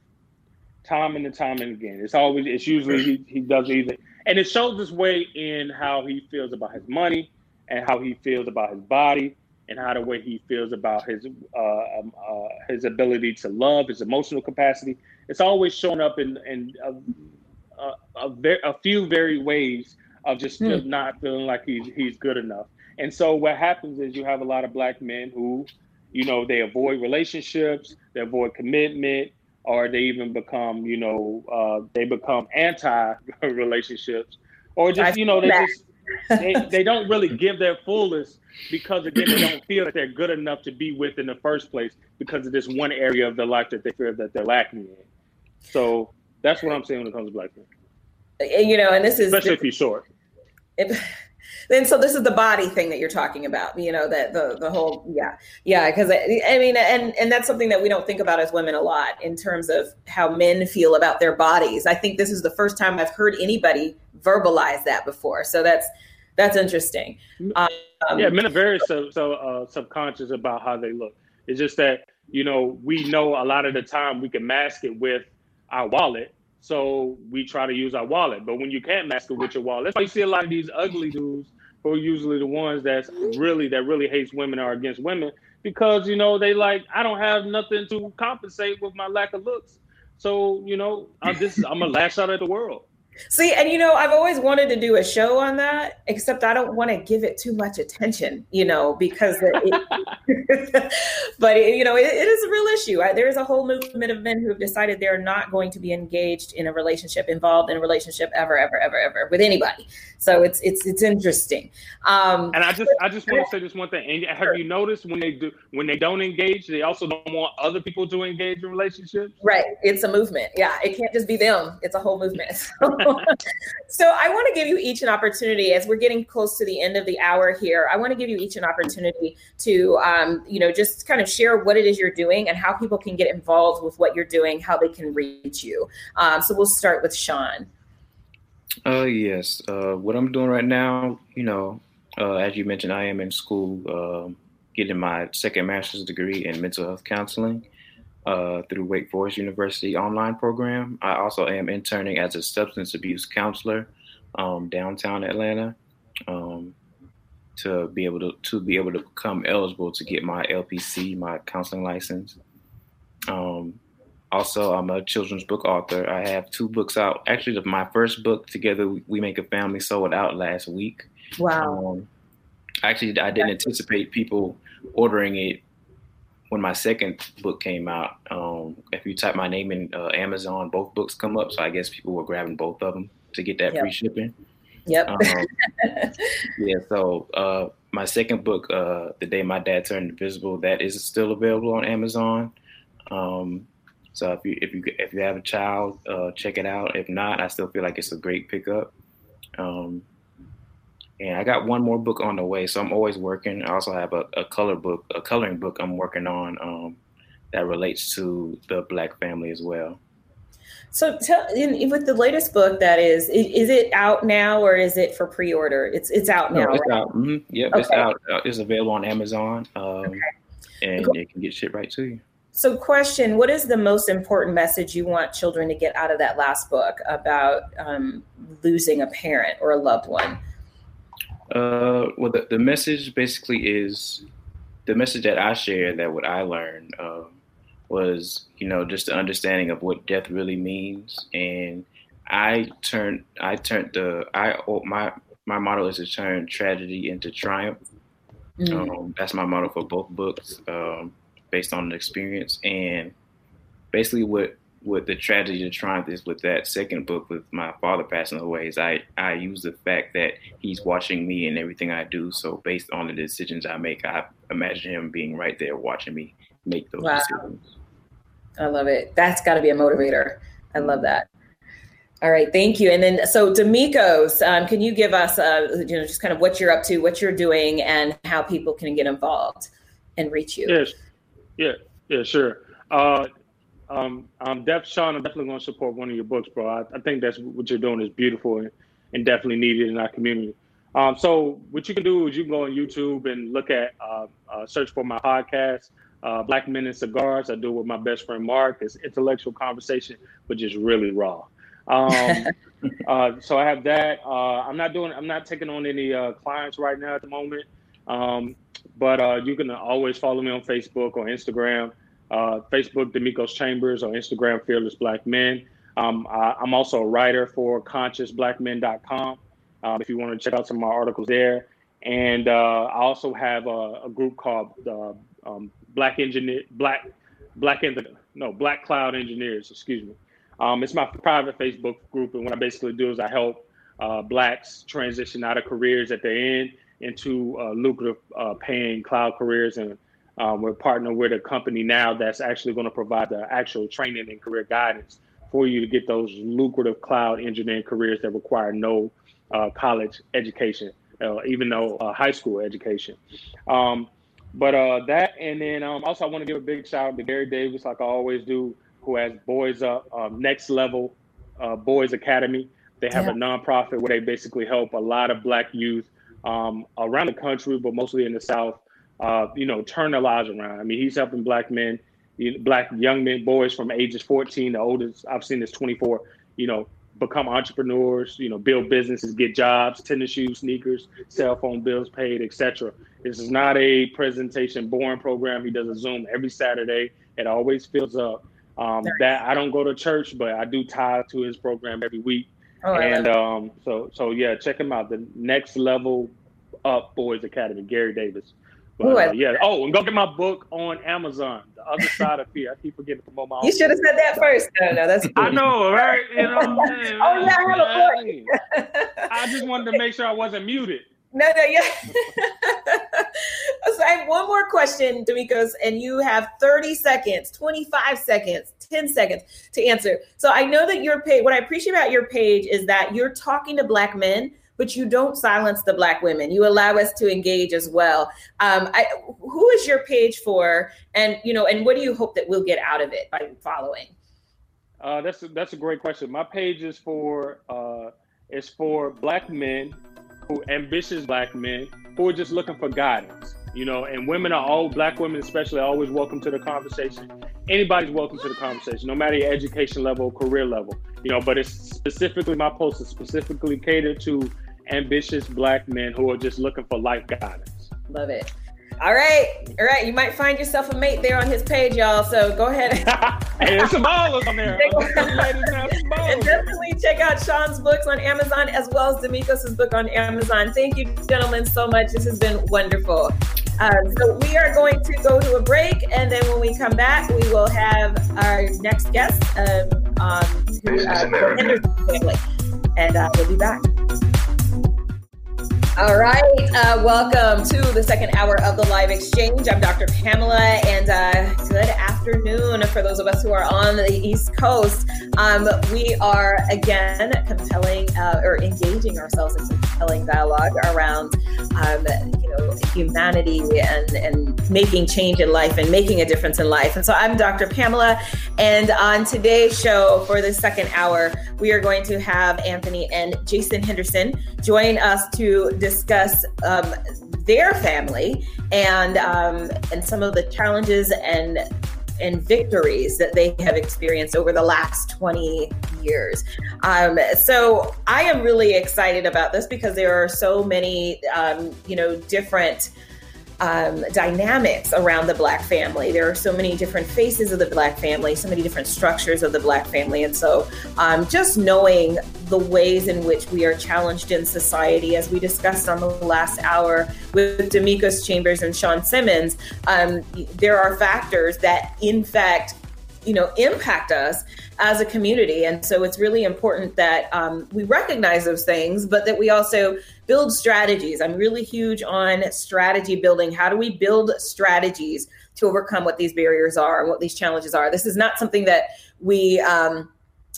Time and time and again. It's always it's usually he, he does either and it shows this way in how he feels about his money and how he feels about his body and how the way he feels about his uh, um, uh, his ability to love, his emotional capacity. It's always showing up in in a, a, a, ver- a few very ways of just, hmm. just not feeling like he's he's good enough. And so what happens is you have a lot of black men who you know, they avoid relationships, they avoid commitment, or they even become, you know, uh, they become anti-relationships, or just, you know, they just they, they don't really give their fullest because again they don't feel that they're good enough to be with in the first place because of this one area of their life that they feel that they're lacking in. So that's what I'm saying when it comes to black men. You know, and this is especially if he's short. then so this is the body thing that you're talking about you know that the the whole yeah yeah because I, I, mean and and that's something that we don't think about as women a lot in terms of how men feel about their bodies. I think this is the first time i've heard anybody verbalize that before so that's that's interesting. Um, yeah men are very so, so uh, subconscious about how they look. It's just that you know we know a lot of the time we can mask it with our wallet so we try to use our wallet. But when you can't mask it with your wallet, that's why you see a lot of these ugly dudes who are usually the ones that's really that really hates women or against women because you know they like I don't have nothing to compensate with my lack of looks. So you know I'm just I'm gonna lash out at the world. See, and you know, I've always wanted to do a show on that, except I don't want to give it too much attention, you know, because it, but it, you know, it, it is a real issue. I, there is a whole movement of men who have decided they're not going to be engaged in a relationship, involved in a relationship ever, ever, ever, ever with anybody. So it's it's it's interesting. Um, and I just I just want to say this one thing. And have you noticed when they do when they don't engage, they also don't want other people to engage in relationships? Right. It's a movement. Yeah. It can't just be them. It's a whole movement. so I want to give you each an opportunity as we're getting close to the end of the hour here. I want to give you each an opportunity to, um, you know, just kind of share what it is you're doing and how people can get involved with what you're doing, how they can reach you. Um, so we'll start with Sean. Uh, yes. Uh, what I'm doing right now, you know, uh, as you mentioned, I am in school uh, getting my second master's degree in mental health counseling uh, through Wake Forest University online program. I also am interning as a substance abuse counselor um, downtown Atlanta um, to be able to to be able to become eligible to get my LPC, my counseling license. Um, also, I'm a children's book author. I have two books out. Actually, my first book, Together We Make a Family, sold out last week. Wow. Um, actually, I didn't anticipate people ordering it when my second book came out. Um, if you type my name in uh, Amazon, both books come up. So I guess people were grabbing both of them to get that Yep. free shipping. Yep. Um, yeah. So uh, my second book, uh, The Day My Dad Turned Invisible, that is still available on Amazon. Um, so if you if you if you have a child, uh, check it out. If not, I still feel like it's a great pickup. Um, and I got one more book on the way, so I'm always working. I also have a, a color book, a coloring book I'm working on um, that relates to the Black family as well. So tell in, with the latest book that is, it out now or is it for pre-order? It's it's out No, now. it's right? out. hmm Yep, it's out. Uh, it's available on Amazon, um, and Cool. it can get shipped right to you. So question, what is the most important message you want children to get out of that last book about um, losing a parent or a loved one? Uh, well, the, the message basically is the message that I shared that what I learned um, was, you know, just the understanding of what death really means. And I turned, I turned the, I, oh, my, my motto is to turn tragedy into triumph. Mm. Um, that's my motto for both books, um, based on the experience. And basically, what what the tragedy of triumph is with that second book, with my father passing away, is I I use the fact that he's watching me and everything I do. So based on the decisions I make, I imagine him being right there watching me make those Wow. decisions. I love it. That's got to be a motivator. I love that. All right, thank you. And then, so D'Amicos, um, can you give us, uh, you know, just kind of what you're up to, what you're doing, and how people can get involved and reach you? Yes, yeah, yeah, sure. Uh, um, I'm def Sean. I'm definitely going to support one of your books, bro. I, I think that's what you're doing is beautiful and, and definitely needed in our community. Um, so what you can do is you can go on YouTube and look at uh, uh, search for my podcast, uh, Black Men and Cigars. I do it with my best friend Mark. It's intellectual conversation, but just really raw. Um, uh, so I have that. Uh, I'm not doing. I'm not taking on any uh, clients right now at the moment. Um, but uh, you can always follow me on Facebook or Instagram. Uh, Facebook, D'Amicos Chambers, or Instagram, Fearless Black Men. Um, I, I'm also a writer for ConsciousBlackMen.com. Um, if you want to check out some of my articles there, and uh, I also have a, a group called uh, um, Black Engineer Black Black in the no Black Cloud Engineers. Excuse me. Um, it's my private Facebook group, and what I basically do is I help uh, blacks transition out of careers that they're in into uh, lucrative uh, paying cloud careers and um, we're partnering with a company now that's actually going to provide the actual training and career guidance for you to get those lucrative cloud engineering careers that require no uh, college education, uh, even though uh, high school education. Um, but uh, that, and then um, also I want to give a big shout out to Gary Davis, like I always do, who has Boys Up, um, Next Level uh, Boys Academy. They have Yeah. a nonprofit where they basically help a lot of Black youth um, around the country, but mostly in the South, uh, you know, turn their lives around. I mean, he's helping Black men, Black young men, boys from ages 14, the oldest I've seen is 24, you know, become entrepreneurs, you know, build businesses, get jobs, tennis shoes, sneakers, cell phone bills paid, etc. This is not a presentation boring program. He does a Zoom every Saturday. It always fills up. Um, that I don't go to church, but I do tie to his program every week. Oh, and um, so so yeah, check him out. The next level up boys academy, Gary Davis. But, uh, yeah. Oh, and go get my book on Amazon. The other side of fear. I keep forgetting to promote my. you should have said that first. No, no, that's I know, right? You know what I'm saying? Oh, yeah, I have a book. mean, I just wanted to make sure I wasn't muted. No, no, yeah. so I have one more question, D'Amicos, and you have 30 seconds, 25 seconds, 10 seconds to answer. So I know that your page, what I appreciate about your page is that you're talking to Black men, but you don't silence the Black women. You allow us to engage as well. Um, I, who is your page for? And, you know, and what do you hope that we'll get out of it by following? Uh, that's a, that's a great question. My page is for uh, is for black men who ambitious black men who are just looking for guidance. you know, and women are all black women, especially, always welcome to the conversation. Anybody's welcome to the conversation, no matter your education level, career level, you know. But it's specifically my post is specifically catered to ambitious black men who are just looking for life guidance. Love it. All right, all right. You might find yourself a mate there on his page, y'all. So go ahead. hey, there's some ballers on there. and definitely check out Sean's books on Amazon as well as Damikos' book on Amazon. Thank you, gentlemen, so much. This has been wonderful. Um, so we are going to go to a break, and then when we come back, we will have our next guest, um, um, who, uh, family, and uh, we'll be back. All right, uh, welcome to the second hour of the live exchange. I'm Dr. Pamela, and uh, good afternoon for those of us who are on the East Coast. Um, we are again compelling uh, or engaging ourselves in compelling dialogue around, um, you know, humanity and and making change in life and making a difference in life. And so I'm Dr. Pamela, and on today's show for the second hour, we are going to have Anthony and Jason Henderson join us to discuss um, their family and um, and some of the challenges and and victories that they have experienced over the last 20 years. Um, so I am really excited about this because there are so many, um, you know, different um, dynamics around the Black family. There are so many different faces of the Black family, so many different structures of the Black family. And so um, just knowing the ways in which we are challenged in society, as we discussed on the last hour with Damikos Chambers and Sean Simmons, um, there are factors that, in fact, you know, impact us as a community. And so it's really important that um, we recognize those things, but that we also build strategies. I'm really huge on strategy building. How do we build strategies to overcome what these barriers are and what these challenges are? This is not something that we, um,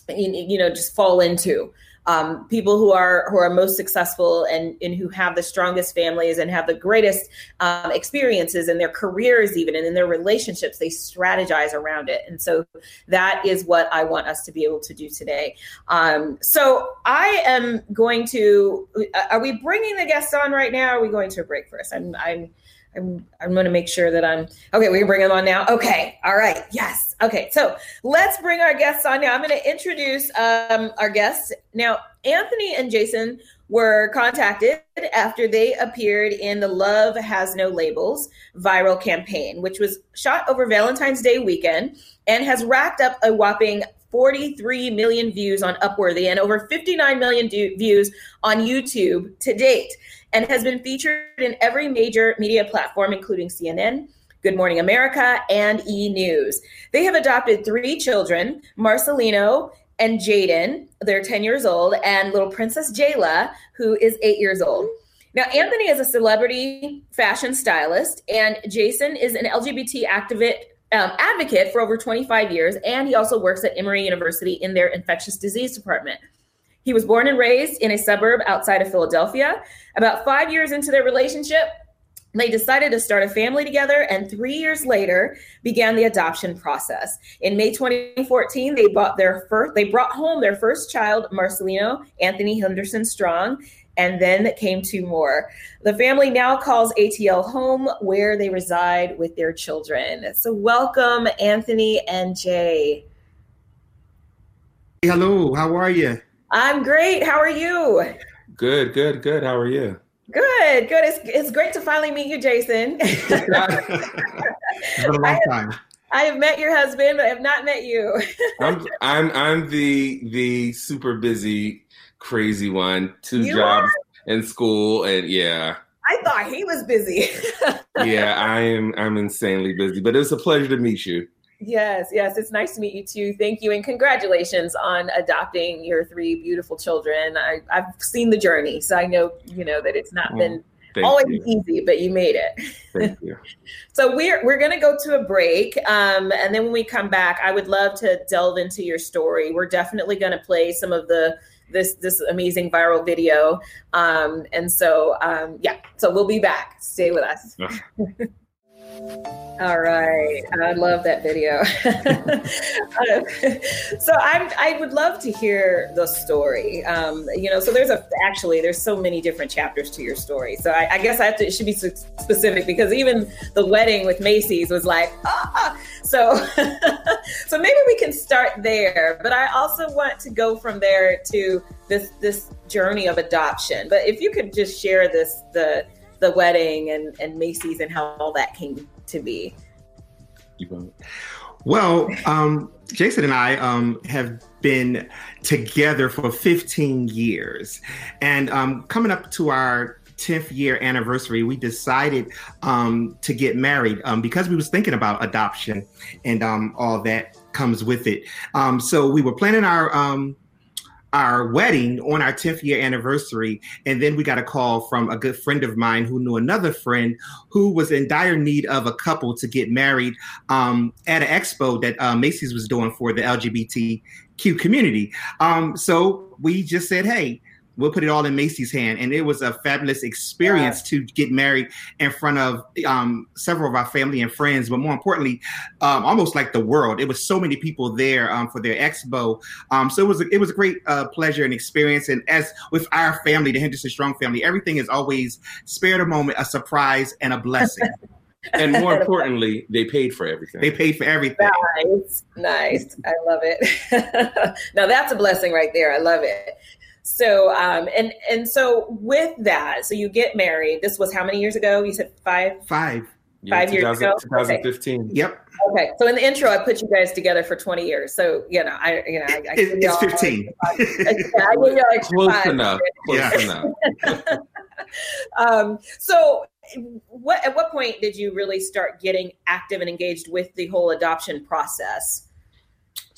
you know, just fall into um, people who are who are most successful and, and who have the strongest families and have the greatest um, experiences in their careers even and in their relationships they strategize around it. And so that is what i want us to be able to do today. Um, so i am going to uh, are we bringing the guests on right now? Are we going to a break first? I'm i'm I'm, I'm going to make sure that I'm okay. We can bring them on now. Okay. All right. Yes. Okay. So let's bring our guests on now. I'm going to introduce um, our guests. Now, Anthony and Jason were contacted after they appeared in the Love Has No Labels viral campaign, which was shot over Valentine's Day weekend and has racked up a whopping 43 million views on Upworthy and over 59 million do- views on YouTube to date and has been featured in every major media platform, including CNN, Good Morning America, and E! News. They have adopted three children Marcelino and Jaden, they're 10 years old, and little Princess Jayla, who is eight years old. Now, Anthony is a celebrity fashion stylist, and Jason is an LGBT activist. Um, advocate for over 25 years, and he also works at Emory University in their infectious disease department. He was born and raised in a suburb outside of Philadelphia. About five years into their relationship, they decided to start a family together and three years later began the adoption process. In may 2014 they bought their first they brought home their first child marcelino anthony henderson strong and then came two more. The family now calls atl home where they reside with their children. So welcome anthony and jay. Hello. How are you I'm great. How are you? Good, good, good. How are you? Good, good. It's, it's great to finally meet you, Jason. it's been a long time. I have met your husband, but I have not met you. I'm I'm I'm the the super busy, crazy one. Two you jobs are? in school, and yeah. I thought he was busy. yeah, I am. I'm insanely busy, but it was a pleasure to meet you. Yes, yes. It's nice to meet you too. Thank you. And congratulations on adopting your three beautiful children. I, have seen the journey, so I know, you know, that it's not been always you. easy, but you made it. Thank you. so we're we're gonna go to a break. Um, and then when we come back, I would love to delve into your story. We're definitely gonna play some of the this this amazing viral video. Um, and so um, yeah, so we'll be back. Stay with us. All right, I love that video. so I'm, I would love to hear the story. Um, you know, so there's a actually there's so many different chapters to your story. So I, I guess I have to it should be specific because even the wedding with Macy's was like ah. So so maybe we can start there. But I also want to go from there to this this journey of adoption. But if you could just share this the the wedding and, and Macy's and how all that came to be? Well, um, Jason and I um, have been together for 15 years. And um, coming up to our 10th year anniversary, we decided um, to get married um, because we was thinking about adoption and um, all that comes with it. Um, so we were planning our um, our wedding on our 10th year anniversary. And then we got a call from a good friend of mine who knew another friend who was in dire need of a couple to get married um, at an expo that uh, Macy's was doing for the LGBTQ community. Um, so we just said, hey, we'll put it all in Macy's hand. And it was a fabulous experience yeah. to get married in front of um, several of our family and friends, but more importantly, um, almost like the world. It was so many people there um, for their expo. Um, so it was a, it was a great uh, pleasure and experience. And as with our family, the Henderson Strong family, everything is always spare the moment, a surprise, and a blessing. and more importantly, they paid for everything. They paid for everything. Nice, nice. I love it. now that's a blessing right there. I love it. So um and and so with that, so you get married. This was how many years ago? You said five. Five. Five yeah, years ago. 2015. Okay. Yep. Okay. So in the intro, I put you guys together for 20 years. So you know, I you know, I, I it, it's 15. I like Close five. enough. Close yeah. enough. um, so what at what point did you really start getting active and engaged with the whole adoption process?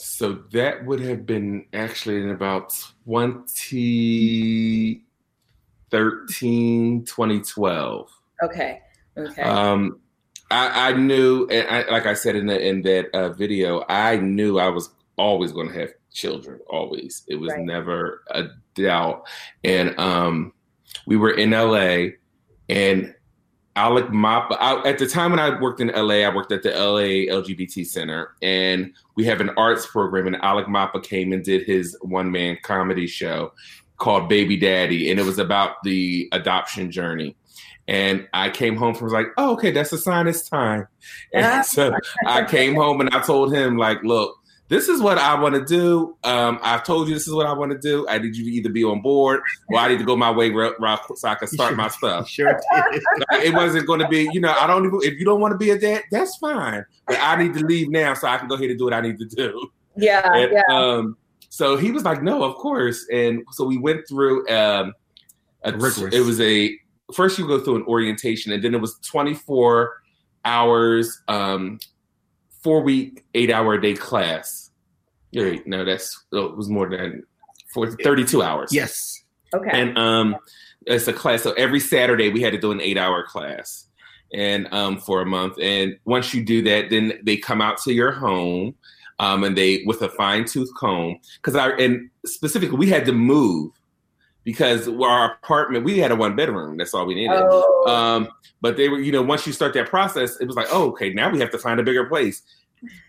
So that would have been actually in about 2013, 2012. Okay. Okay. Um, I, I knew, and I, like I said in the in that uh, video, I knew I was always going to have children. Always, it was right. never a doubt. And um, we were in LA, and Alec Mapa. I, at the time when I worked in LA, I worked at the LA LGBT Center, and we have an arts program. And Alec Mapa came and did his one man comedy show called Baby Daddy, and it was about the adoption journey. And I came home from was like, oh, okay, that's a sign it's time. And so I came home and I told him, like, look, this is what I want to do. Um, I've told you this is what I want to do. I need you to either be on board or I need to go my way so I can start my stuff. Sure. it wasn't going to be, you know, I don't even, if you don't want to be a dad, that's fine. But I need to leave now so I can go ahead and do what I need to do. Yeah. And, yeah. Um, so he was like, no, of course. And so we went through, um, a, it was a, first you go through an orientation and then it was 24 hours um, four week, eight hour a day class. Wait, no, that's oh, it was more than for 32 hours. Yes. Okay. And um, it's a class. So every Saturday we had to do an eight hour class and um, for a month. And once you do that, then they come out to your home um, and they with a fine tooth comb because I and specifically we had to move because our apartment we had a one bedroom that's all we needed oh. um, but they were you know once you start that process it was like oh okay now we have to find a bigger place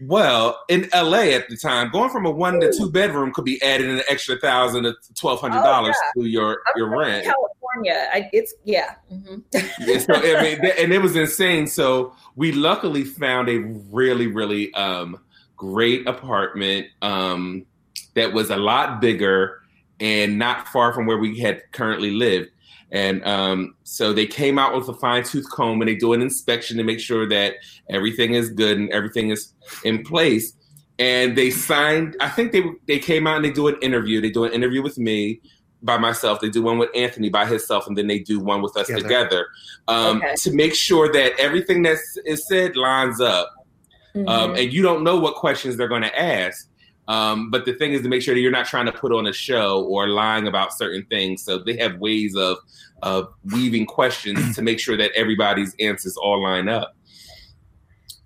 well in la at the time going from a one Ooh. to two bedroom could be adding an extra thousand to twelve hundred dollars oh, yeah. to your I'm your rent california I, it's yeah, mm-hmm. yeah so, I mean, and it was insane so we luckily found a really really um, great apartment um, that was a lot bigger and not far from where we had currently lived. And um, so they came out with a fine tooth comb and they do an inspection to make sure that everything is good and everything is in place. And they signed, I think they they came out and they do an interview. They do an interview with me by myself. They do one with Anthony by himself, and then they do one with us together, together um, okay. to make sure that everything that is said lines up. Um, mm-hmm. Um, and you don't know what questions they're going to ask. Um, but the thing is to make sure that you're not trying to put on a show or lying about certain things. So they have ways of of weaving questions to make sure that everybody's answers all line up.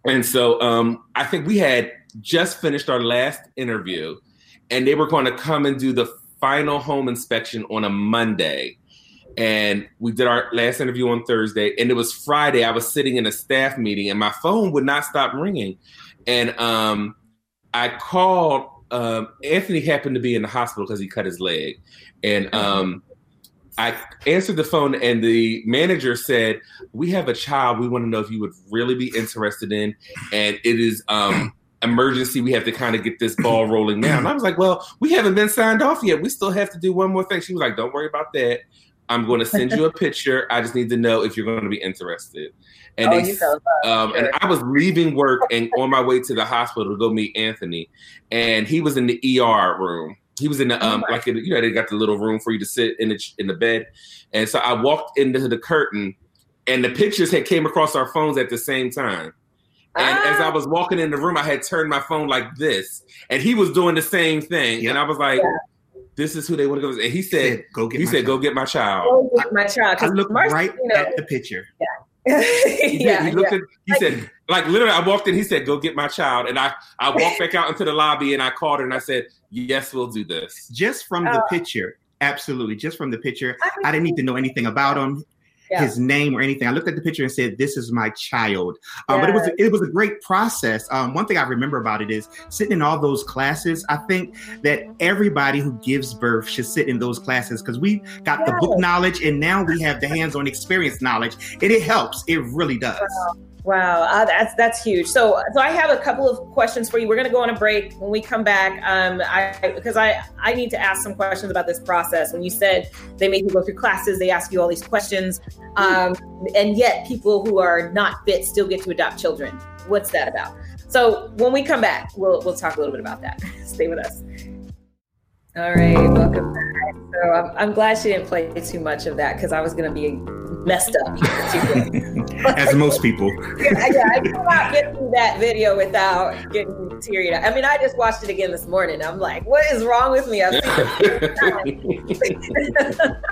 And so um, I think we had just finished our last interview, and they were going to come and do the final home inspection on a Monday. and we did our last interview on Thursday, and it was Friday. I was sitting in a staff meeting, and my phone would not stop ringing, and um, I called. Um, Anthony happened to be in the hospital because he cut his leg, and um, I answered the phone, and the manager said, "We have a child. We want to know if you would really be interested in, and it is." Um, emergency we have to kind of get this ball rolling now and i was like well we haven't been signed off yet we still have to do one more thing she was like don't worry about that I'm going to send you a picture. I just need to know if you're going to be interested. And oh, they, um, and I was leaving work and on my way to the hospital to go meet Anthony, and he was in the ER room. He was in the um, oh like you know they got the little room for you to sit in the in the bed, and so I walked into the curtain, and the pictures had came across our phones at the same time. And ah. as I ah. was walking in the room, I had turned my phone like this, and he was doing the same thing, yep. and I was like. Yeah this is who they want to go. And he said, "Go get." He said, child. "Go get my child." Go get my child. I looked right you know, at the picture. Yeah. He, yeah, he looked yeah. at. He like, said, like literally, I walked in. He said, "Go get my child," and I I walked back out into the lobby and I called her and I said, "Yes, we'll do this." Just from the uh, picture, absolutely. Just from the picture, I, mean, I didn't need to know anything about him yeah. his name or anything. I looked at the picture and said, "This is my child." Um, But it was it was a great process. Um, one thing I remember about it is sitting in all those classes. I think that everybody who gives birth should sit in those classes because we got the book knowledge and now we have the hands-on experience knowledge, and it helps. It really does. Wow. Wow, uh, that's that's huge. So, so I have a couple of questions for you. We're going to go on a break. When we come back, um, I because I I need to ask some questions about this process. When you said they make you go through classes, they ask you all these questions, um, and yet people who are not fit still get to adopt children. What's that about? So, when we come back, we'll we'll talk a little bit about that. Stay with us. All right, welcome back. So I'm, I'm glad she didn't play too much of that because I was going to be messed up. As most people. yeah, yeah, I cannot get through that video without getting teary eyed. I mean, I just watched it again this morning. I'm like, what is wrong with me?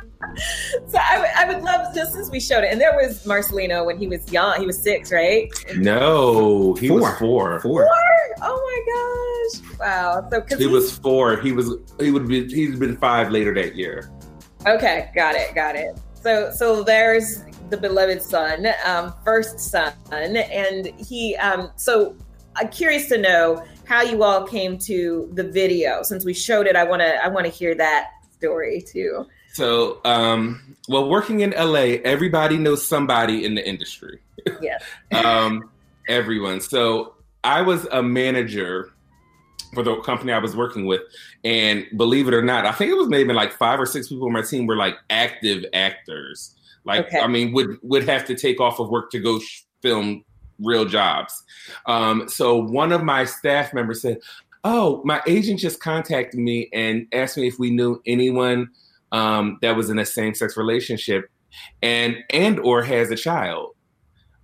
I've so I, I, would love just since we showed it, and there was Marcelino when he was young. He was six, right? No, he four. was four. Four. Oh my gosh! Wow. So he, he was four. He was. He would be. He's been five later that year. Okay, got it, got it. So so there's the beloved son, um, first son, and he. Um, so I'm curious to know how you all came to the video. Since we showed it, I want to I want to hear that story too. So, um, well, working in LA, everybody knows somebody in the industry. Yes. um, everyone. So I was a manager for the company I was working with, and believe it or not, I think it was maybe like five or six people on my team were like active actors. Like, okay. I mean, would would have to take off of work to go sh- film real jobs. Um, so one of my staff members said, "Oh, my agent just contacted me and asked me if we knew anyone." Um, that was in a same sex relationship and and or has a child.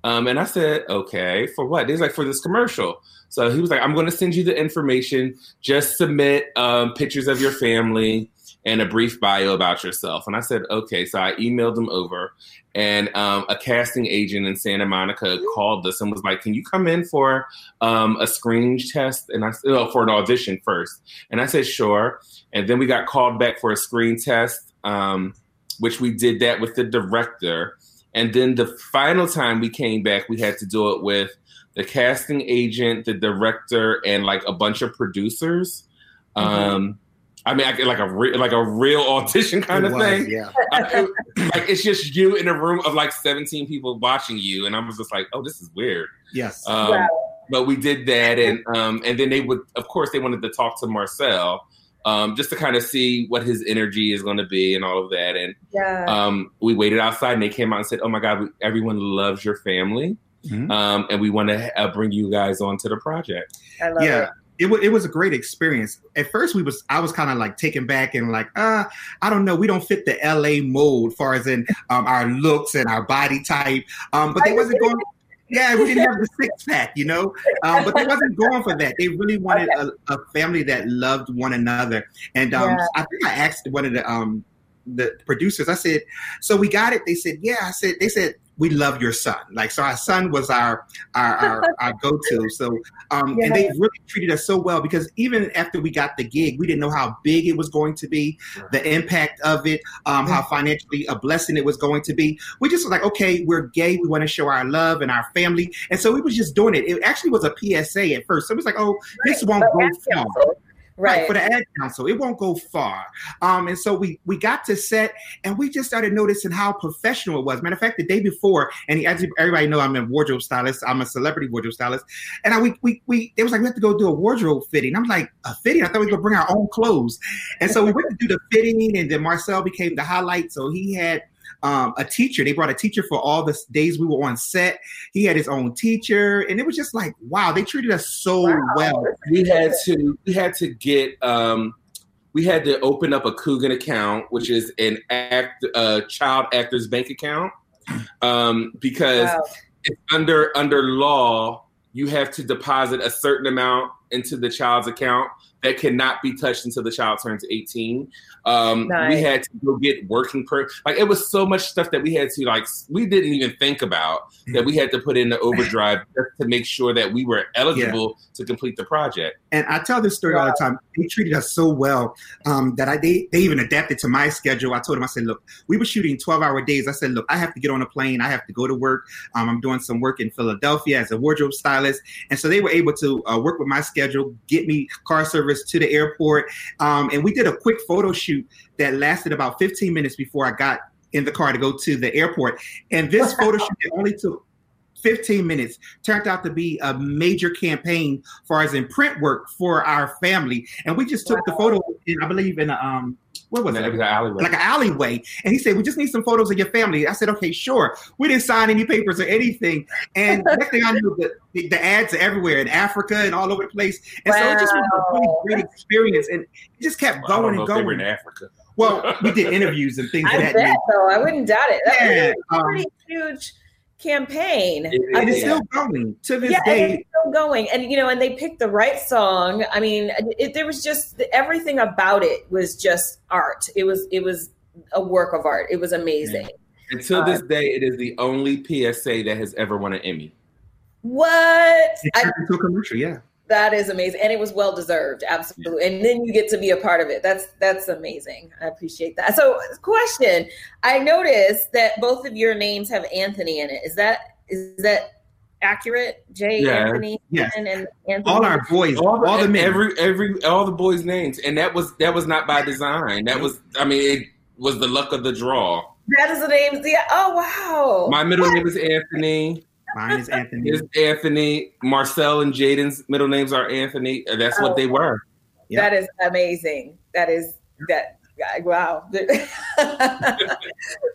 Um, and I said, okay, for what? He's like, for this commercial. So he was like, I'm going to send you the information. Just submit um, pictures of your family and a brief bio about yourself. And I said, okay. So I emailed them over, and um, a casting agent in Santa Monica called us and was like, "Can you come in for um, a screening test?" And I said, oh, "For an audition first. And I said, "Sure." And then we got called back for a screen test, um, which we did that with the director. And then the final time we came back, we had to do it with the casting agent, the director, and like a bunch of producers. Mm-hmm. Um, I mean, I, like a re- like a real audition kind it of was, thing. Yeah, it, like it's just you in a room of like seventeen people watching you, and I was just like, oh, this is weird. Yes. Um, wow. But we did that, and um, and then they would, of course, they wanted to talk to Marcel, um, just to kind of see what his energy is going to be and all of that. And yeah. um, we waited outside, and they came out and said, "Oh my God, we, everyone loves your family, mm-hmm. um, and we want to uh, bring you guys onto the project." I love yeah. it it, w- it was a great experience. At first, we was I was kind of like taken back and like, uh, I don't know, we don't fit the LA mold, far as in um, our looks and our body type. Um, but they wasn't going. Yeah, we didn't have the six pack, you know. Um, but they wasn't going for that. They really wanted a, a family that loved one another. And um, yeah. I think I asked one of the um, the producers. I said, "So we got it." They said, "Yeah." I said, "They said." We love your son. Like, so our son was our our, our, our go to. So, um, yeah. and they really treated us so well because even after we got the gig, we didn't know how big it was going to be, the impact of it, um, how financially a blessing it was going to be. We just were like, okay, we're gay. We want to show our love and our family. And so we was just doing it. It actually was a PSA at first. So it was like, oh, right. this won't go far right. right. for the ad council. It won't go far. Um, and so we we got to set, and we just started noticing how professional it was. Matter of fact, the day before, and as everybody know, I'm a wardrobe stylist. I'm a celebrity wardrobe stylist, and I, we we we it was like we have to go do a wardrobe fitting. I'm like a fitting. I thought we were gonna bring our own clothes, and so we went to do the fitting, and then Marcel became the highlight. So he had um, a teacher. They brought a teacher for all the days we were on set. He had his own teacher, and it was just like, wow, they treated us so wow. well. We had to we had to get um, we had to open up a Coogan account, which is an act uh, child actors bank account, um, because wow. it's under under law you have to deposit a certain amount into the child's account that cannot be touched until the child turns 18. Um, nice. We had to go get working per like it was so much stuff that we had to like we didn't even think about that we had to put in the overdrive just to make sure that we were eligible yeah. to complete the project. And I tell this story wow. all the time. They treated us so well um, that I they, they even adapted to my schedule. I told them I said, look, we were shooting 12 hour days. I said, look, I have to get on a plane. I have to go to work. Um, I'm doing some work in Philadelphia as a wardrobe stylist, and so they were able to uh, work with my schedule, get me car service to the airport, um, and we did a quick photo shoot that lasted about 15 minutes before I got in the car to go to the airport. And this photo shoot only took 15 minutes turned out to be a major campaign for as in print work for our family. And we just took wow. the photo, in, I believe, in a, um, what was it? Like an alleyway. Like an alleyway. And he said, We just need some photos of your family. I said, Okay, sure. We didn't sign any papers or anything. And next thing I knew, the, the, the, ads are everywhere in Africa and all over the place. And wow. so it just was a really great experience. And it just kept well, going and going. They were in Africa. Well, we did interviews and things I that bet, though. I wouldn't doubt it. That yeah, was pretty um, huge campaign. It, it is still going to this yeah, day. It's still going, and you know, and they picked the right song. I mean, it, there was just everything about it was just art. It was it was a work of art. It was amazing. Until this uh, day, it is the only PSA that has ever won an Emmy. What? I, a commercial, yeah. That is amazing, and it was well deserved, absolutely. And then you get to be a part of it. That's that's amazing. I appreciate that. So, question: I noticed that both of your names have Anthony in it. Is that is that accurate? Jay yeah. Anthony yes. and Anthony. All our boys, all, all the men. every every all the boys' names, and that was that was not by design. That was, I mean, it was the luck of the draw. That is the name. Yeah. Oh wow. My middle what? name is Anthony. Mine is Anthony. Is Anthony. Marcel and Jaden's middle names are Anthony. That's oh, what they were. That is amazing. That is that. Wow.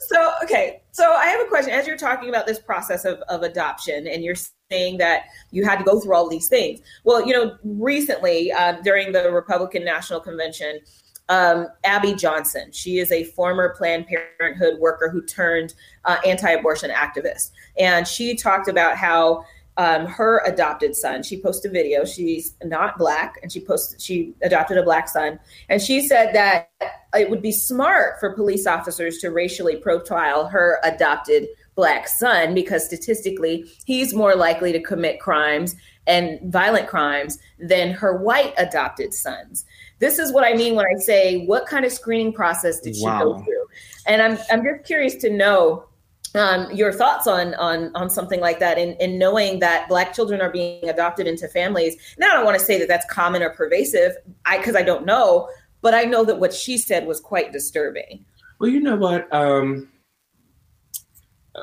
so okay. So I have a question. As you're talking about this process of, of adoption, and you're saying that you had to go through all these things. Well, you know, recently uh, during the Republican National Convention, um, Abby Johnson. She is a former Planned Parenthood worker who turned uh, anti-abortion activist, and she talked about how um, her adopted son. She posted a video. She's not black, and she posted she adopted a black son, and she said that it would be smart for police officers to racially profile her adopted black son because statistically he's more likely to commit crimes and violent crimes than her white adopted sons. This is what I mean when I say, what kind of screening process did she wow. go through? And I'm I'm just curious to know um, your thoughts on on on something like that, and, and knowing that Black children are being adopted into families. Now, I don't want to say that that's common or pervasive, I because I don't know, but I know that what she said was quite disturbing. Well, you know what? Um,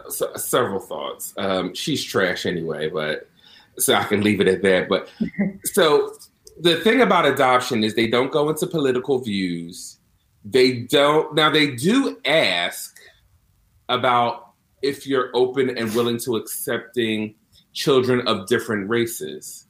so, several thoughts. Um, she's trash anyway, but so I can leave it at that. But so the thing about adoption is they don't go into political views. They don't now they do ask about if you're open and willing to accepting children of different races.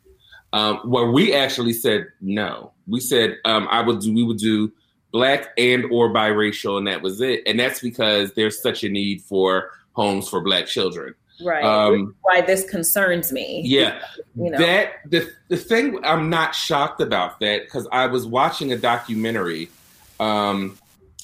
Um, where we actually said no. We said um, I would do we would do black and or biracial, and that was it. And that's because there's such a need for homes for black children. Right. Um, why this concerns me. Yeah. You know. That the the thing I'm not shocked about that because I was watching a documentary. Um,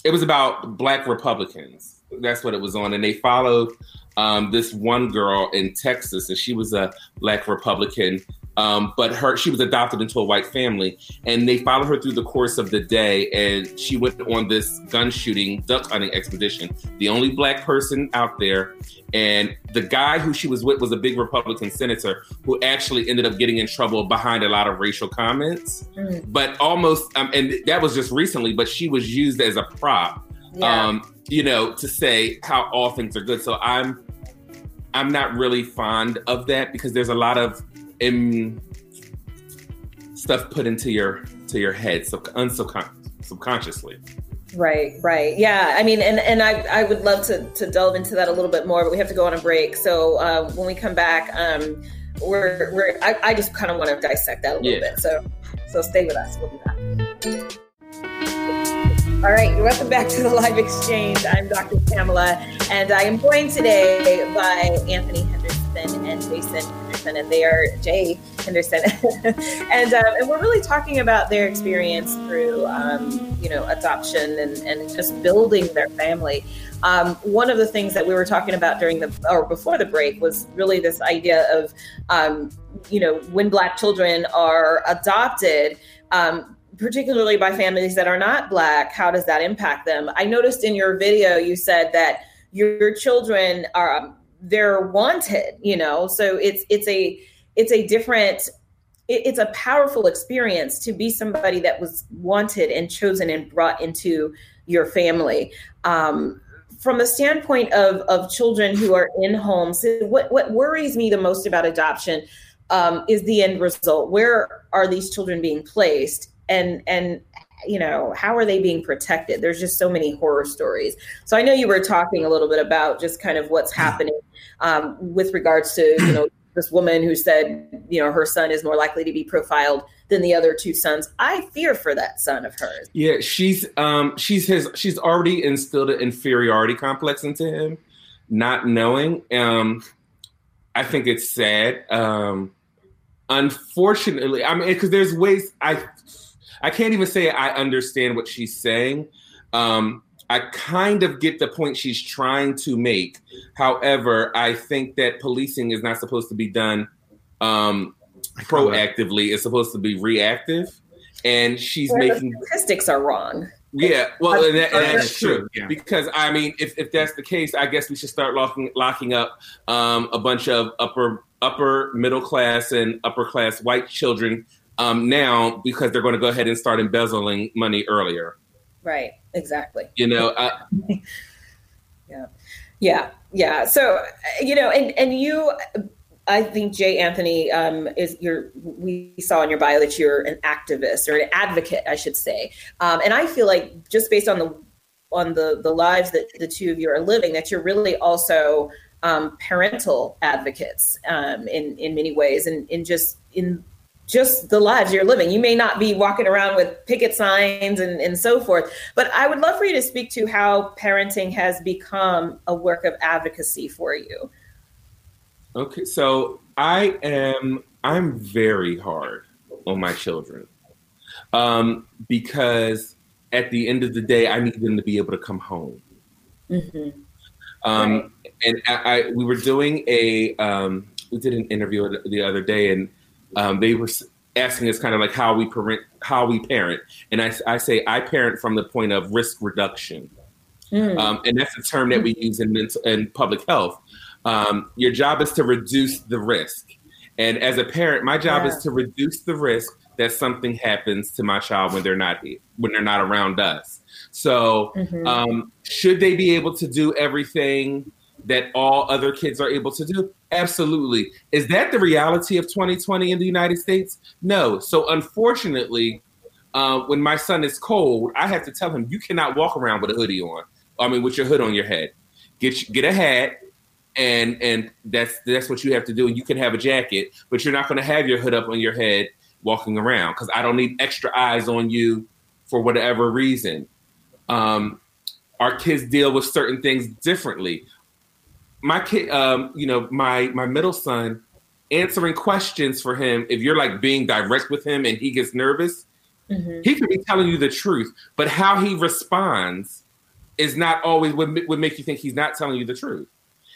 it was about black Republicans. that's what it was on, and they followed um, this one girl in Texas, and she was a black Republican, um, but her she was adopted into a white family, and they followed her through the course of the day, and she went on this gun shooting, duck hunting expedition. The only black person out there, and the guy who she was with was a big Republican senator who actually ended up getting in trouble behind a lot of racial comments, mm. but almost, um, and that was just recently, but she was used as a prop. Yeah. Um, you know, to say how all things are good. So I'm I'm not really fond of that because there's a lot of um, stuff put into your to your head sub- subconsciously. Right, right. Yeah. I mean, and, and I, I would love to, to delve into that a little bit more, but we have to go on a break. So uh, when we come back, um, we're, we're I, I just kind of want to dissect that a little yeah. bit. So, so stay with us. We'll be back. All right, welcome back to the live exchange. I'm Dr. Pamela, and I am joined today by Anthony Henderson and Jason Henderson, and they are Jay Henderson, and um, and we're really talking about their experience through um, you know adoption and and just building their family. Um, one of the things that we were talking about during the or before the break was really this idea of um, you know when Black children are adopted. Um, particularly by families that are not black how does that impact them i noticed in your video you said that your children are um, they're wanted you know? So it's it's a it's a different it's a powerful experience to be somebody that was wanted and chosen and brought into your family. Um, from the standpoint of of children who are in homes what what worries me the most about adoption um, is the end result. Where are these children being placed? And and you know how are they being protected? There's just so many horror stories. So i know you were talking a little bit about just kind of what's happening um, with regards to you know this woman who said you know her son is more likely to be profiled than the other two sons. I fear for that son of hers. Yeah she's um she's his she's already instilled an inferiority complex into him not knowing. Um i think it's sad. Um unfortunately i mean because there's ways i I can't even say I understand what she's saying. Um, I kind of get the point she's trying to make. However, I think that policing is not supposed to be done um, proactively. It's supposed to be reactive, and she's well, making statistics are wrong. Yeah, well, and, that, and that's true yeah. because I mean, if, if that's the case, I guess we should start locking locking up um, a bunch of upper upper middle class and upper class white children um, now because they're going to go ahead and start embezzling money earlier. Right. Exactly. You know. I, yeah. Yeah. Yeah. So you know, and and you. I think Jay Anthony um, is your. We saw in your bio that you're an activist or an advocate, I should say. Um, and I feel like just based on the on the the lives that the two of you are living, that you're really also um, parental advocates um, in in many ways, and in just in just the lives you're living. You may not be walking around with picket signs and, and so forth, but I would love for you to speak to how parenting has become a work of advocacy for you. Okay, so I am I'm very hard on my children um, because at the end of the day, I need them to be able to come home. Mm-hmm. Um, right. And I, I, we were doing a um, we did an interview the other day, and um, they were asking us kind of like how we parent, how we parent, and I, I say I parent from the point of risk reduction, mm. um, and that's a term that we use in mental, in public health. Um, your job is to reduce the risk, and as a parent, my job yeah. is to reduce the risk that something happens to my child when they're not here, when they're not around us. So, mm-hmm. um, should they be able to do everything that all other kids are able to do? Absolutely. Is that the reality of 2020 in the United States? No. So unfortunately, uh, when my son is cold, I have to tell him you cannot walk around with a hoodie on. I mean, with your hood on your head. Get get a hat, and and that's that's what you have to do. And You can have a jacket, but you're not going to have your hood up on your head walking around because I don't need extra eyes on you for whatever reason. Um, our kids deal with certain things differently my kid, um, you know, my my middle son, answering questions for him. If you're like being direct with him and he gets nervous, mm-hmm. he could be telling you the truth, but how he responds is not always would, would make you think he's not telling you the truth.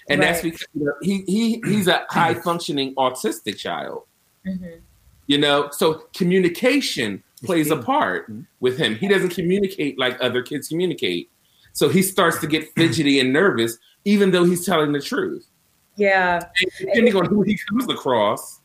And right. that's because you know, he he he's a high functioning autistic child. Mm-hmm. You know, so communication plays a part with him. He doesn't communicate like other kids communicate. So he starts to get fidgety and nervous, even though he's telling the truth. Yeah. And depending on who he comes across,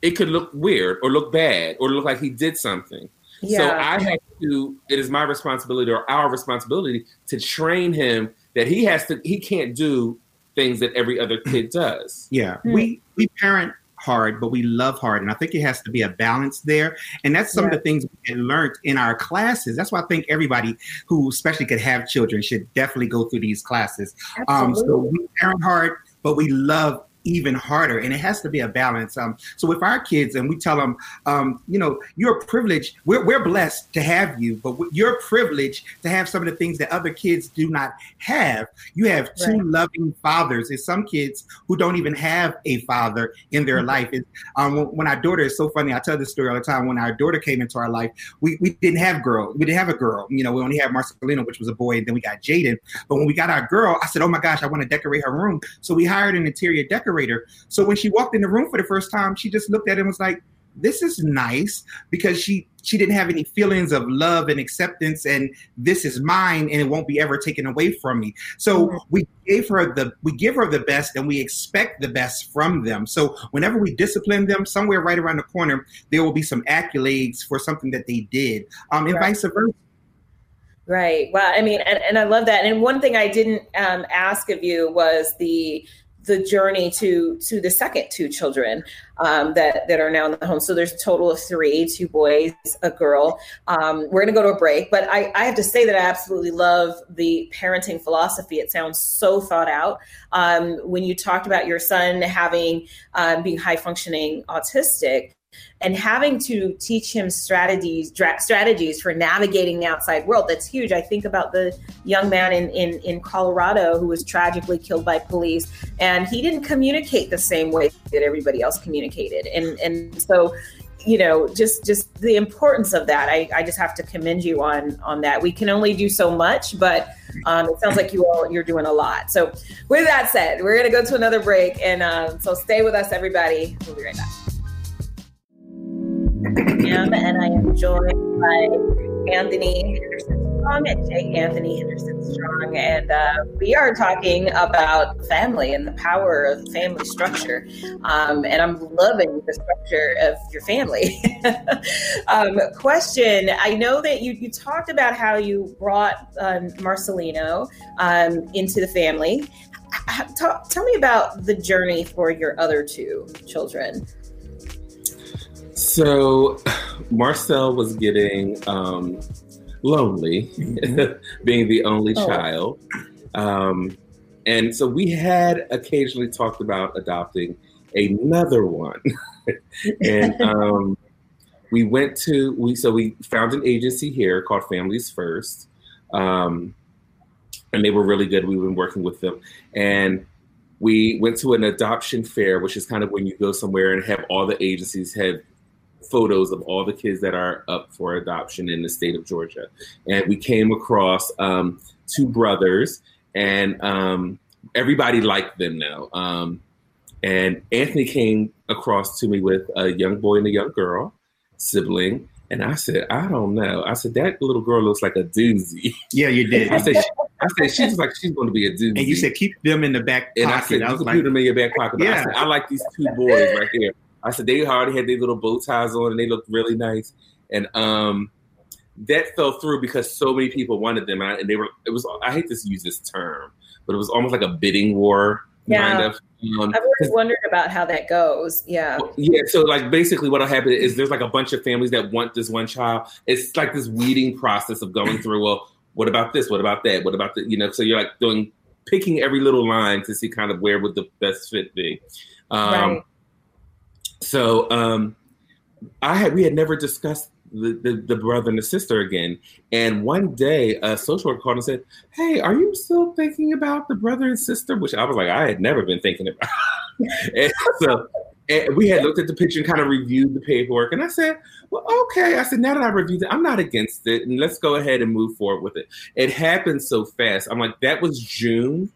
it could look weird or look bad or look like he did something. Yeah. So I have to, it is my responsibility or our responsibility to train him that he has to, he can't do things that every other kid does. Yeah. Mm-hmm. We, we parent hard, but we love hard. And I think it has to be a balance there. And that's some yeah. of the things we learned in our classes. That's why I think everybody who especially could have children should definitely go through these classes. Um, so we parent hard, but we love even harder and it has to be a balance. Um, so with our kids and we tell them um, you know you're privileged we're, we're blessed to have you but you're privileged to have some of the things that other kids do not have. You have two right. loving fathers there's some kids who don't even have a father in their mm-hmm. life. It's, um, when our daughter is so funny i tell this story all the time when our daughter came into our life we, we didn't have girl we didn't have a girl you know we only had marcelino which was a boy and then we got jaden. But when we got our girl i said oh my gosh i want to decorate her room. So we hired an interior decorator decorator. So when she walked in the room for the first time, she just looked at it and was like, this is nice because she she didn't have any feelings of love and acceptance and this is mine and it won't be ever taken away from me so mm-hmm. we gave her the we give her the best and we expect the best from them so whenever we discipline them somewhere right around the corner there will be some accolades for something that they did um, and right. vice versa Right. Well, I mean, and, and I love that. And one thing I didn't um, ask of you was the the journey to to the second two children um, that that are now in the home. So there's a total of three: two boys, a girl. Um, we're going to go to a break, but I, I have to say that I absolutely love the parenting philosophy. It sounds so thought out. Um, when you talked about your son having um, being high functioning autistic, and having to teach him strategies strategies for navigating the outside world that's huge. I think about the young man in, in in colorado who was tragically killed by police and he didn't communicate the same way that everybody else communicated. And and so you know just just the importance of that. I, I just have to commend you on on that. We can only do so much but um, it sounds like you all you're doing a lot. So with that said we're going to go to another break and uh, so stay with us everybody. We'll be right back am, and I am joined by Anthony Henderson Strong and J. Anthony Henderson Strong, and uh, we are talking about family and the power of family structure. Um, and I'm loving the structure of your family. um, question: I know that you you talked about how you brought um, Marcelino um, into the family. Tell, tell me about the journey for your other two children. So Marcel was getting um, lonely, mm-hmm. being the only oh. child. Um, and so we had occasionally talked about adopting another one. and um, we went to, we so we found an agency here called Families First. Um, and they were really good. We've been working with them. And we went to an adoption fair, which is kind of when you go somewhere and have all the agencies have photos of all the kids that are up for adoption in the state of Georgia. And we came across um, two brothers, and um, everybody liked them now. Um, and Anthony came across to me with a young boy and a young girl, sibling. And I said, I don't know. I said, that little girl looks like a doozy. Yeah, you did. I said, she, I said, she's like, she's going to be a doozy. And you said, keep them in the back pocket. And I said, I was like, put them in your back pocket. yeah. I said, I like these two boys right here. I said they already had their little bow ties on and they looked really nice. And um, that fell through because so many people wanted them, and they were. It was. I hate to use this term, but it was almost like a bidding war. Yeah. Kind of. Um, I've always wondered about how that goes. Yeah. Yeah. So, like, basically, what'll happen is there's like a bunch of families that want this one child. It's like this weeding process of going through. Well, what about this? What about that? What about the? You know. So you're like doing picking every little line to see kind of where would the best fit be. Um, right. So um, I had we had never discussed the, the, the, brother and the sister again. And one day, a social worker called and said, "Hey, are you still thinking about the brother and sister?" Which I was like, I had never been thinking about. and so and we had looked at the picture and kind of reviewed the paperwork, and I said, well, okay. I said, now that I reviewed it, I'm not against it, and let's go ahead and move forward with it. It happened so fast. I'm like, that was June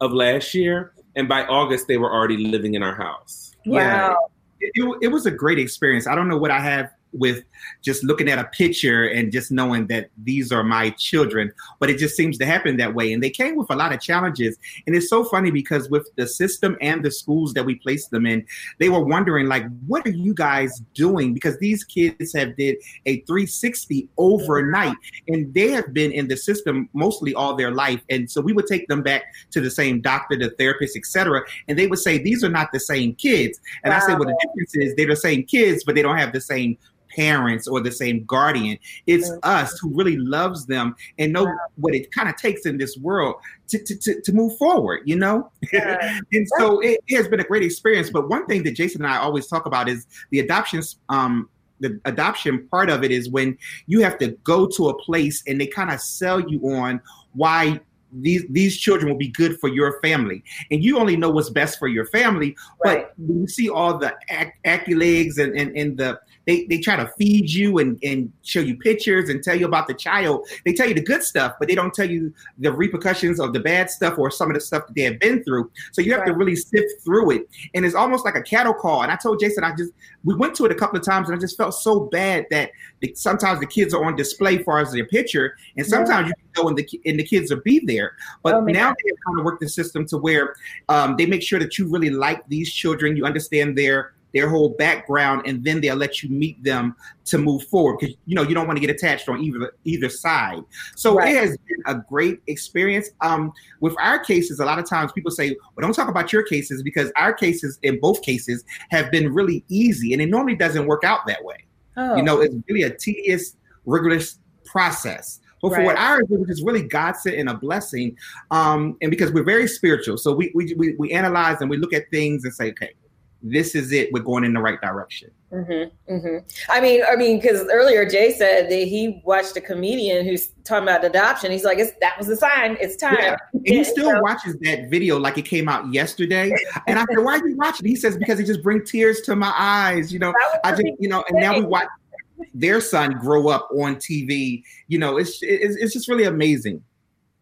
of last year, and by August they were already living in our house. Wow. It, it was a great experience. I don't know what I have with just looking at a picture and just knowing that these are my children. But it just seems to happen that way. And they came with a lot of challenges. And it's so funny because with the system and the schools that we placed them in, they were wondering, like, what are you guys doing? Because these kids have did a 360 overnight and they have been in the system mostly all their life. And so we would take them back to the same doctor, the therapist, etc. And they would say, these are not the same kids. And wow. I said, well, the difference is they're the same kids, but they don't have the same parents or the same guardian. It's mm-hmm. us who really loves them and know yeah. what it kind of takes in this world to, to, to, to move forward, you know? Yeah. and so it, it, has been a great experience. But one thing that Jason and I always talk about is the adoptions um, the adoption part of it is when you have to go to a place and they kind of sell you on why these these children will be good for your family and you only know what's best for your family right. but when you see all the ac- accolades and, and, and the they, they try to feed you and, and show you pictures and tell you about the child. They tell you the good stuff, but they don't tell you the repercussions of the bad stuff or some of the stuff that they have been through. So you have right. to really sift through it. And it's almost like a cattle call. And I told Jason, I just, we went to it a couple of times and I just felt so bad that the, sometimes the kids are on display far as their picture. And sometimes yeah. you can go and the, and the kids will be there. But oh, now they have kind of worked the system to where um, they make sure that you really like these children. You understand their their whole background, and then they'll let you meet them to move forward because you know you don't want to get attached on either either side. So right. it has been a great experience. Um, with our cases, a lot of times people say, "Well, don't talk about your cases," because our cases, in both cases, have been really easy, and it normally doesn't work out that way. Oh. You know, it's really a tedious, rigorous process. But for right. what ours is, which is really God sent and a blessing, um, and because we're very spiritual, so we, we we we analyze and we look at things and say, okay, this is it. We're going in the right direction. Mm-hmm, mm-hmm. I mean, I mean, because earlier Jay said that he watched a comedian who's talking about adoption. He's like, "That was the sign. It's time." Yeah. And he still so, watches that video like it came out yesterday. And I said, "Why are you watching?" He says, "Because it just brings tears to my eyes." You know, I just, you know, and now we watch their son grow up on TV. You know, it's it's, it's just really amazing.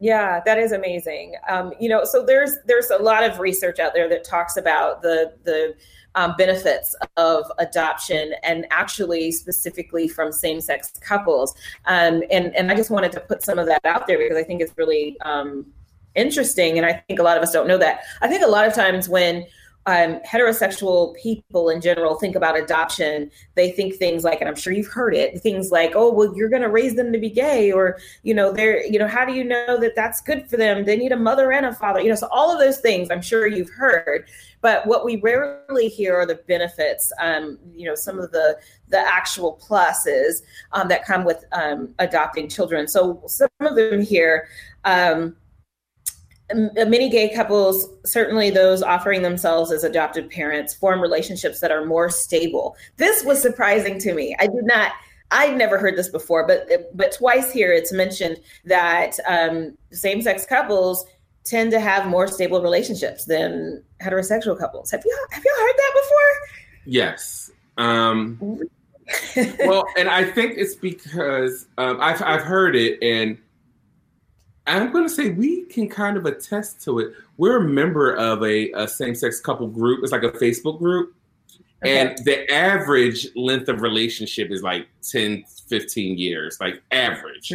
Yeah, that is amazing. Um, you know, so there's there's a lot of research out there that talks about the the um, benefits of adoption and actually specifically from same-sex couples. Um, and and I just wanted to put some of that out there because I think it's really um, interesting, and I think a lot of us don't know that. I think a lot of times when um, heterosexual people in general think about adoption, they think things like, and I'm sure you've heard it, things like, oh, well, you're going to raise them to be gay, or you know, they're, you know, how do you know that that's good for them? They need a mother and a father, you know, so all of those things I'm sure you've heard. But what we rarely hear are the benefits, um, you know, some of the the actual pluses um, that come with um, adopting children. So some of them here. Um, many gay couples, certainly those offering themselves as adoptive parents, form relationships that are more stable. This was surprising to me. I did not. I'd never heard this before, but but twice here it's mentioned that um, same-sex couples tend to have more stable relationships than heterosexual couples. Have you have you heard that before? Yes. Um, well, and I think it's because um, I've I've heard it, and I'm going to say we can kind of attest to it. We're a member of a, a same sex couple group. It's like a Facebook group. Okay. And the average length of relationship is like 10, 15 years, like average.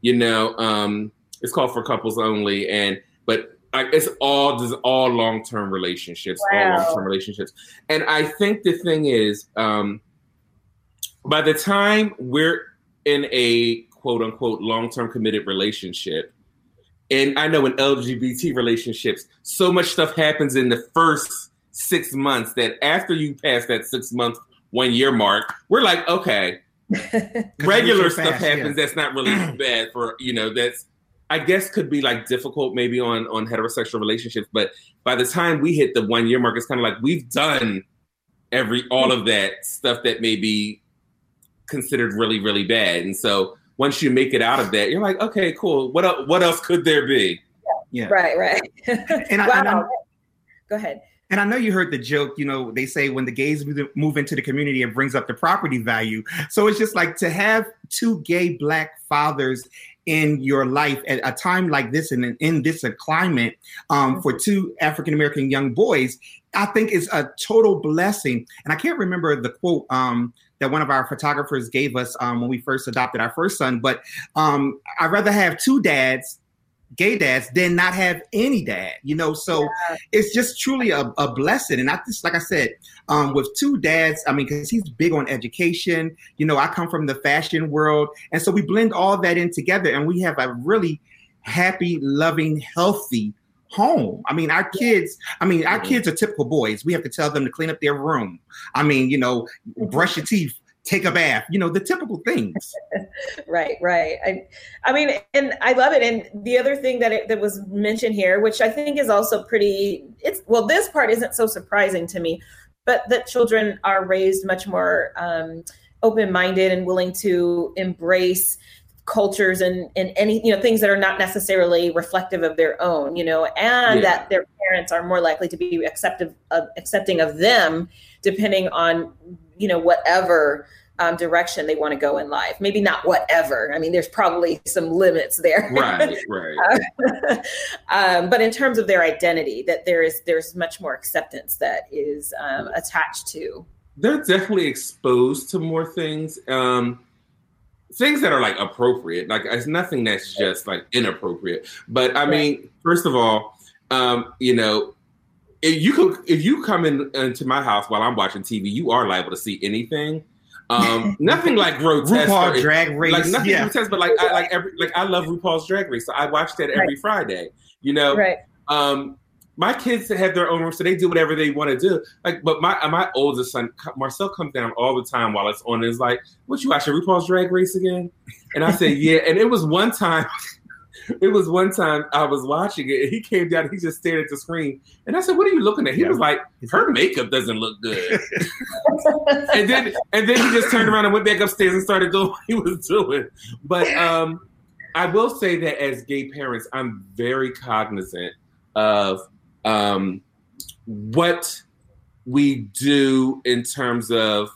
You know, um, it's called for couples only. And, but like it's all just all long term relationships, wow. all long term relationships. And I think the thing is, um, by the time we're in a quote unquote long term committed relationship, and I know in LGBT relationships, so much stuff happens in the first six months that after you pass that six month, one year mark, we're like, okay, regular stuff fast, happens yeah. that's not really bad for, you know, that's, I guess could be like difficult maybe on, on heterosexual relationships. But by the time we hit the one year mark, it's kind of like we've done every, all of that stuff that may be considered really, really bad. And so once you make it out of that, you're like, okay, cool. What what else could there be? Yeah. yeah. Right, right. and wow. I, and Go ahead. And I know you heard the joke, you know, they say when the gays move into the community, it brings up the property value. So it's just like to have two gay black fathers in your life at a time like this and in, this climate um, for two African American young boys, I think is a total blessing. And I can't remember the quote um, that one of our photographers gave us um, when we first adopted our first son, but um, I'd rather have two dads gay dads than not have any dad, you know. So yeah. it's just truly a, a, blessing. And I just, like I said, um, with two dads, I mean, because he's big on education, you know, I come from the fashion world. And so we blend all that in together and we have a really happy, loving, healthy home. I mean, our kids, I mean, our kids are typical boys. We have to tell them to clean up their room. I mean, you know, brush your teeth, take a bath, you know, the typical things. right, right. I, I mean, and I love it. And the other thing that it, that was mentioned here, which I think is also pretty, it's well, this part isn't so surprising to me, but that children are raised much more um, open-minded and willing to embrace cultures and and any you know things that are not necessarily reflective of their own you know and yeah. that their parents are more likely to be acceptive of accepting of them depending on you know whatever um, direction they want to go in life. Maybe not whatever. I mean, there's probably some limits there. Right, right. um, but in terms of their identity, that there is there's much more acceptance that is um, attached to. They're definitely exposed to more things. Um, things that are like appropriate. Like it's nothing that's just like inappropriate. But I mean, first of all, um, you know, if you could if you come in into my house while I'm watching TV, you are liable to see anything. Um, nothing like grotesque. RuPaul Drag Race, like nothing yeah. grotesque, but like I like every like I love RuPaul's Drag Race, so I watch that every right. Friday. You know, right. um, my kids have their own room, so they do whatever they want to do. Like, but my my oldest son Marcel comes down all the time while it's on. And is like, "What you watching RuPaul's Drag Race again?" And I said, "Yeah." And it was one time. it was one time I was watching it and he came down, he just stared at the screen. And I said, What are you looking at? He yeah. was like, Her makeup doesn't look good. and then and then he just turned around and went back upstairs and started doing what he was doing. But um I will say that as gay parents, I'm very cognizant of um what we do in terms of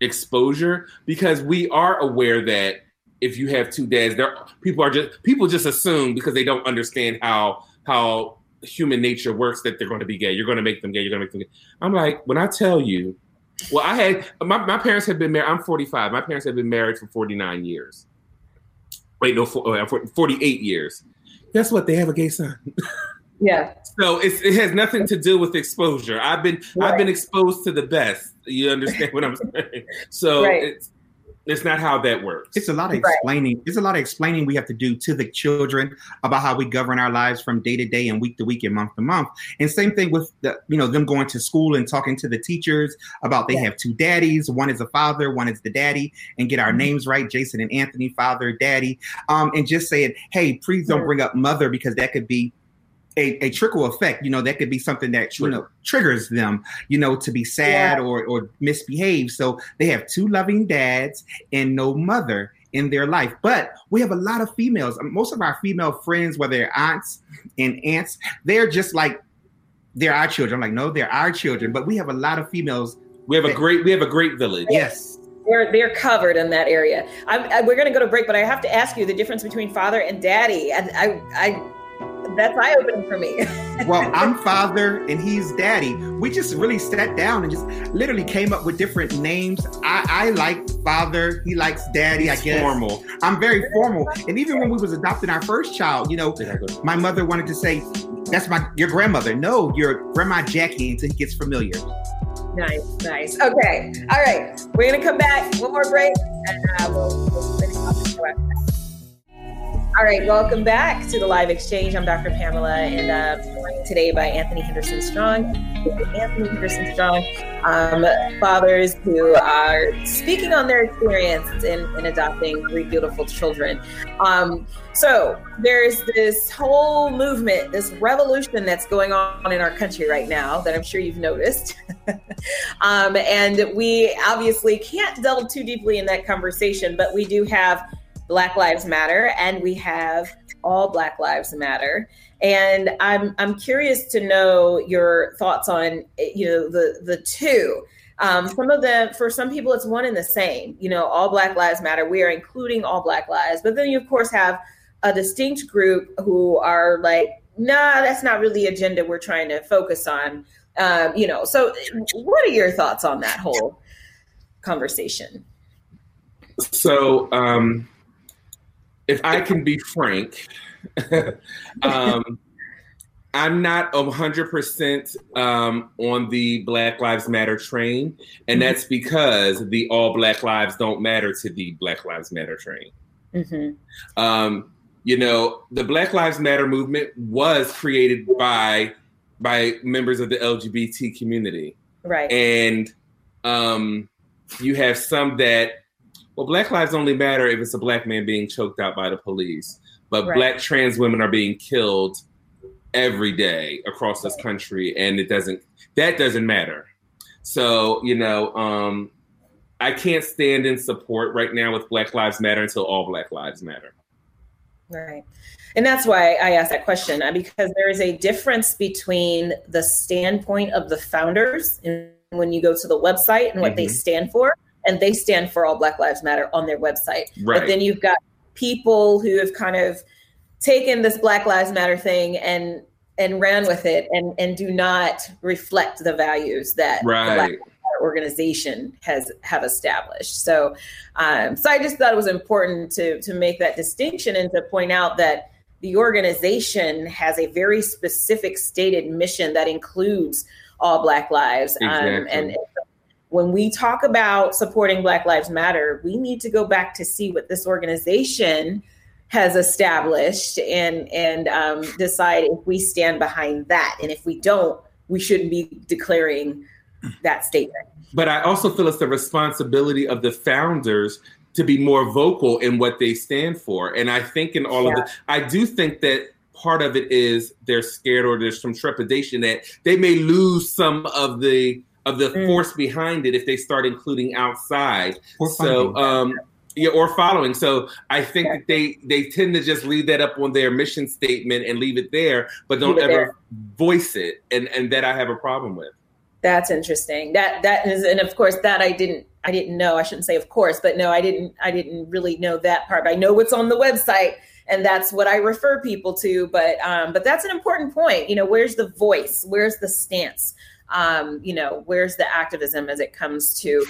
exposure because we are aware that if you have two dads, there people are just people just assume because they don't understand how how human nature works that they're going to be gay. You're going to make them gay. You're going to make them gay. I'm like, when I tell you, well, I had my, my parents have been married. I'm 45. My parents have been married for 49 years. Wait, no, 48 years. Guess what? They have a gay son. Yeah. So it has nothing to do with exposure. I've been right. I've been exposed to the best. You understand what I'm saying? So right. it's it's not how that works. It's a lot of explaining. Right. It's a lot of explaining we have to do to the children about how we govern our lives from day to day and week to week and month to month. And same thing with the, you know, them going to school and talking to the teachers about they yeah. have two daddies. One is a father, one is the daddy, and get our mm-hmm. names right, Jason and Anthony, father, daddy. Um, and just saying, hey, please don't bring up mother because that could be a, a trickle effect. You know, that could be something that you know triggers them, you know, to be sad yeah. or or misbehave. So they have two loving dads and no mother in their life. But we have a lot of females. Um, most of our female friends, whether they're aunts and aunts, they're just like they're our children. I'm like, no, they're our children. But we have a lot of females. We have a great we have a great village. Yes. They're, they're covered in that area. I, we're going to go to break, but I have to ask you the difference between father and daddy. And I, I that's eye opening for me. well, I'm father and he's daddy. We just really sat down and just literally came up with different names. I, I like father, he likes daddy. He's I guess formal. I'm very formal. And even when we was adopting our first child, you know, my mother wanted to say, "That's my your grandmother." No, your grandma Jackie until he gets familiar. Nice, nice. Okay, all right. We're gonna come back. One more break, and uh, we'll, we'll finish off the show after that. All right, welcome back to the live exchange. I'm Dr. Pamela, and uh, joined today by Anthony Henderson Strong. Anthony Henderson Strong, um, fathers who are speaking on their experience in, in adopting three beautiful children. Um, so there's this whole movement, this revolution that's going on in our country right now that I'm sure you've noticed. um, and we obviously can't delve too deeply in that conversation, but we do have Black Lives Matter, and we have All Black Lives Matter. And I'm I'm curious to know your thoughts on you know the the two. Um, some of them, for some people, it's one and the same. You know, all Black Lives Matter. We are including all Black lives, but then you of course have a distinct group who are like, nah, that's not really agenda we're trying to focus on. Um, you know, so what are your thoughts on that whole conversation? So, um, if I can be frank, um, I'm not 100% um, on the Black Lives Matter train, and mm-hmm. that's because the All Black Lives Don't Matter to the Black Lives Matter train. Mm-hmm. Um, you know, the Black Lives Matter movement was created by by members of the LGBT community, right? And um, you have some that well, Black lives only matter if it's a black man being choked out by the police, but right. Black trans women are being killed every day across this country, and it doesn't that doesn't matter. So you know, um, I can't stand in support right now with Black Lives Matter until all Black Lives Matter. Right. And that's why I asked that question uh, because there is a difference between the standpoint of the founders and when you go to the website and what mm-hmm. they stand for, and they stand for all Black Lives Matter on their website. Right. But then you've got people who have kind of taken this Black Lives Matter thing and and ran with it and and do not reflect the values that right organization has have established. So, um, so I just thought it was important to to make that distinction and to point out that the organization has a very specific stated mission that includes all Black lives. Exactly. Um, and when we talk about supporting Black Lives Matter, we need to go back to see what this organization has established and and um, decide if we stand behind that. And if we don't, we shouldn't be declaring that statement. But I also feel it's the responsibility of the founders to be more vocal in what they stand for. And I think in all yeah. of it, I do think that part of it is they're scared or there's some trepidation that they may lose some of the of the mm. force behind it if they start including outside. Or so um yeah, or following. So I think yeah. that they they tend to just leave that up on their mission statement and leave it there, but don't ever there. voice it. And and that I have a problem with. That's interesting. That that is, and of course, that I didn't I didn't know. I shouldn't say of course, but no, I didn't I didn't really know that part. I know what's on the website, and that's what I refer people to. But um, but that's an important point. You know, where's the voice? Where's the stance? Um, you know, where's the activism as it comes to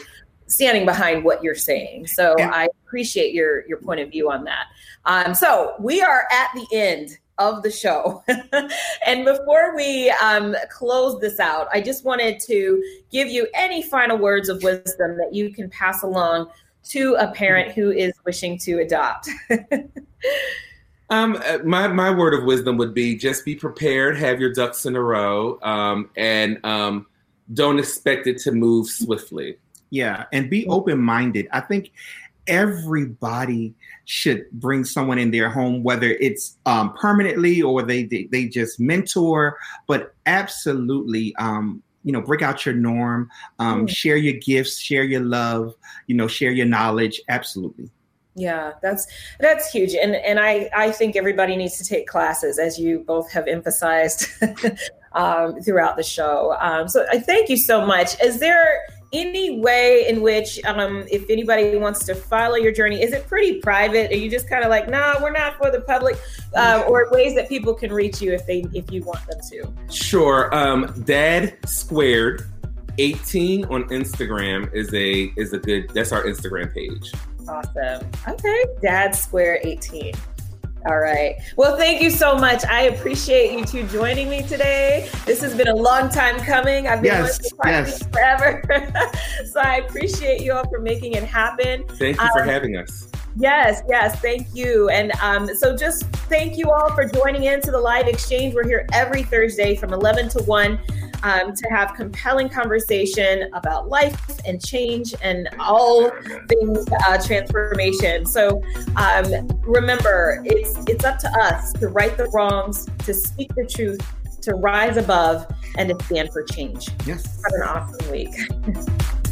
standing behind what you're saying. So I appreciate your your point of view on that. Um, so we are at the end of the show. and before we um, close this out, I just wanted to give you any final words of wisdom that you can pass along to a parent who is wishing to adopt. um, uh, my my word of wisdom would be just be prepared, have your ducks in a row, um, and um, don't expect it to move swiftly. Yeah, and be open minded. I think everybody should bring someone in their home, whether it's um, permanently or they, they, they just mentor, but absolutely, um, you know, break out your norm, um, mm. share your gifts, share your love, you know, share your knowledge. Absolutely. Yeah, that's that's huge, and and I I think everybody needs to take classes, as you both have emphasized um, throughout the show. Um, so I thank you so much. Is there any way in which um, if anybody wants to follow your journey is it pretty private are you just kind of like nah we're not for the public uh, or ways that people can reach you if they if you want them to sure um, dad squared 18 on instagram is a is a good that's our instagram page awesome okay dad square 18 all right. Well, thank you so much. I appreciate you two joining me today. This has been a long time coming. I've been yes, yes. forever. so I appreciate you all for making it happen. Thank you for um, having us. Yes, yes, thank you. And um, so just thank you all for joining in to the live exchange. We're here every Thursday from 11 to 1 um, to have compelling conversation about life and change and all things uh, transformation. So um, remember, it's it's up to us to right the wrongs, to speak the truth, to rise above, and to stand for change. Yes. Have an awesome week.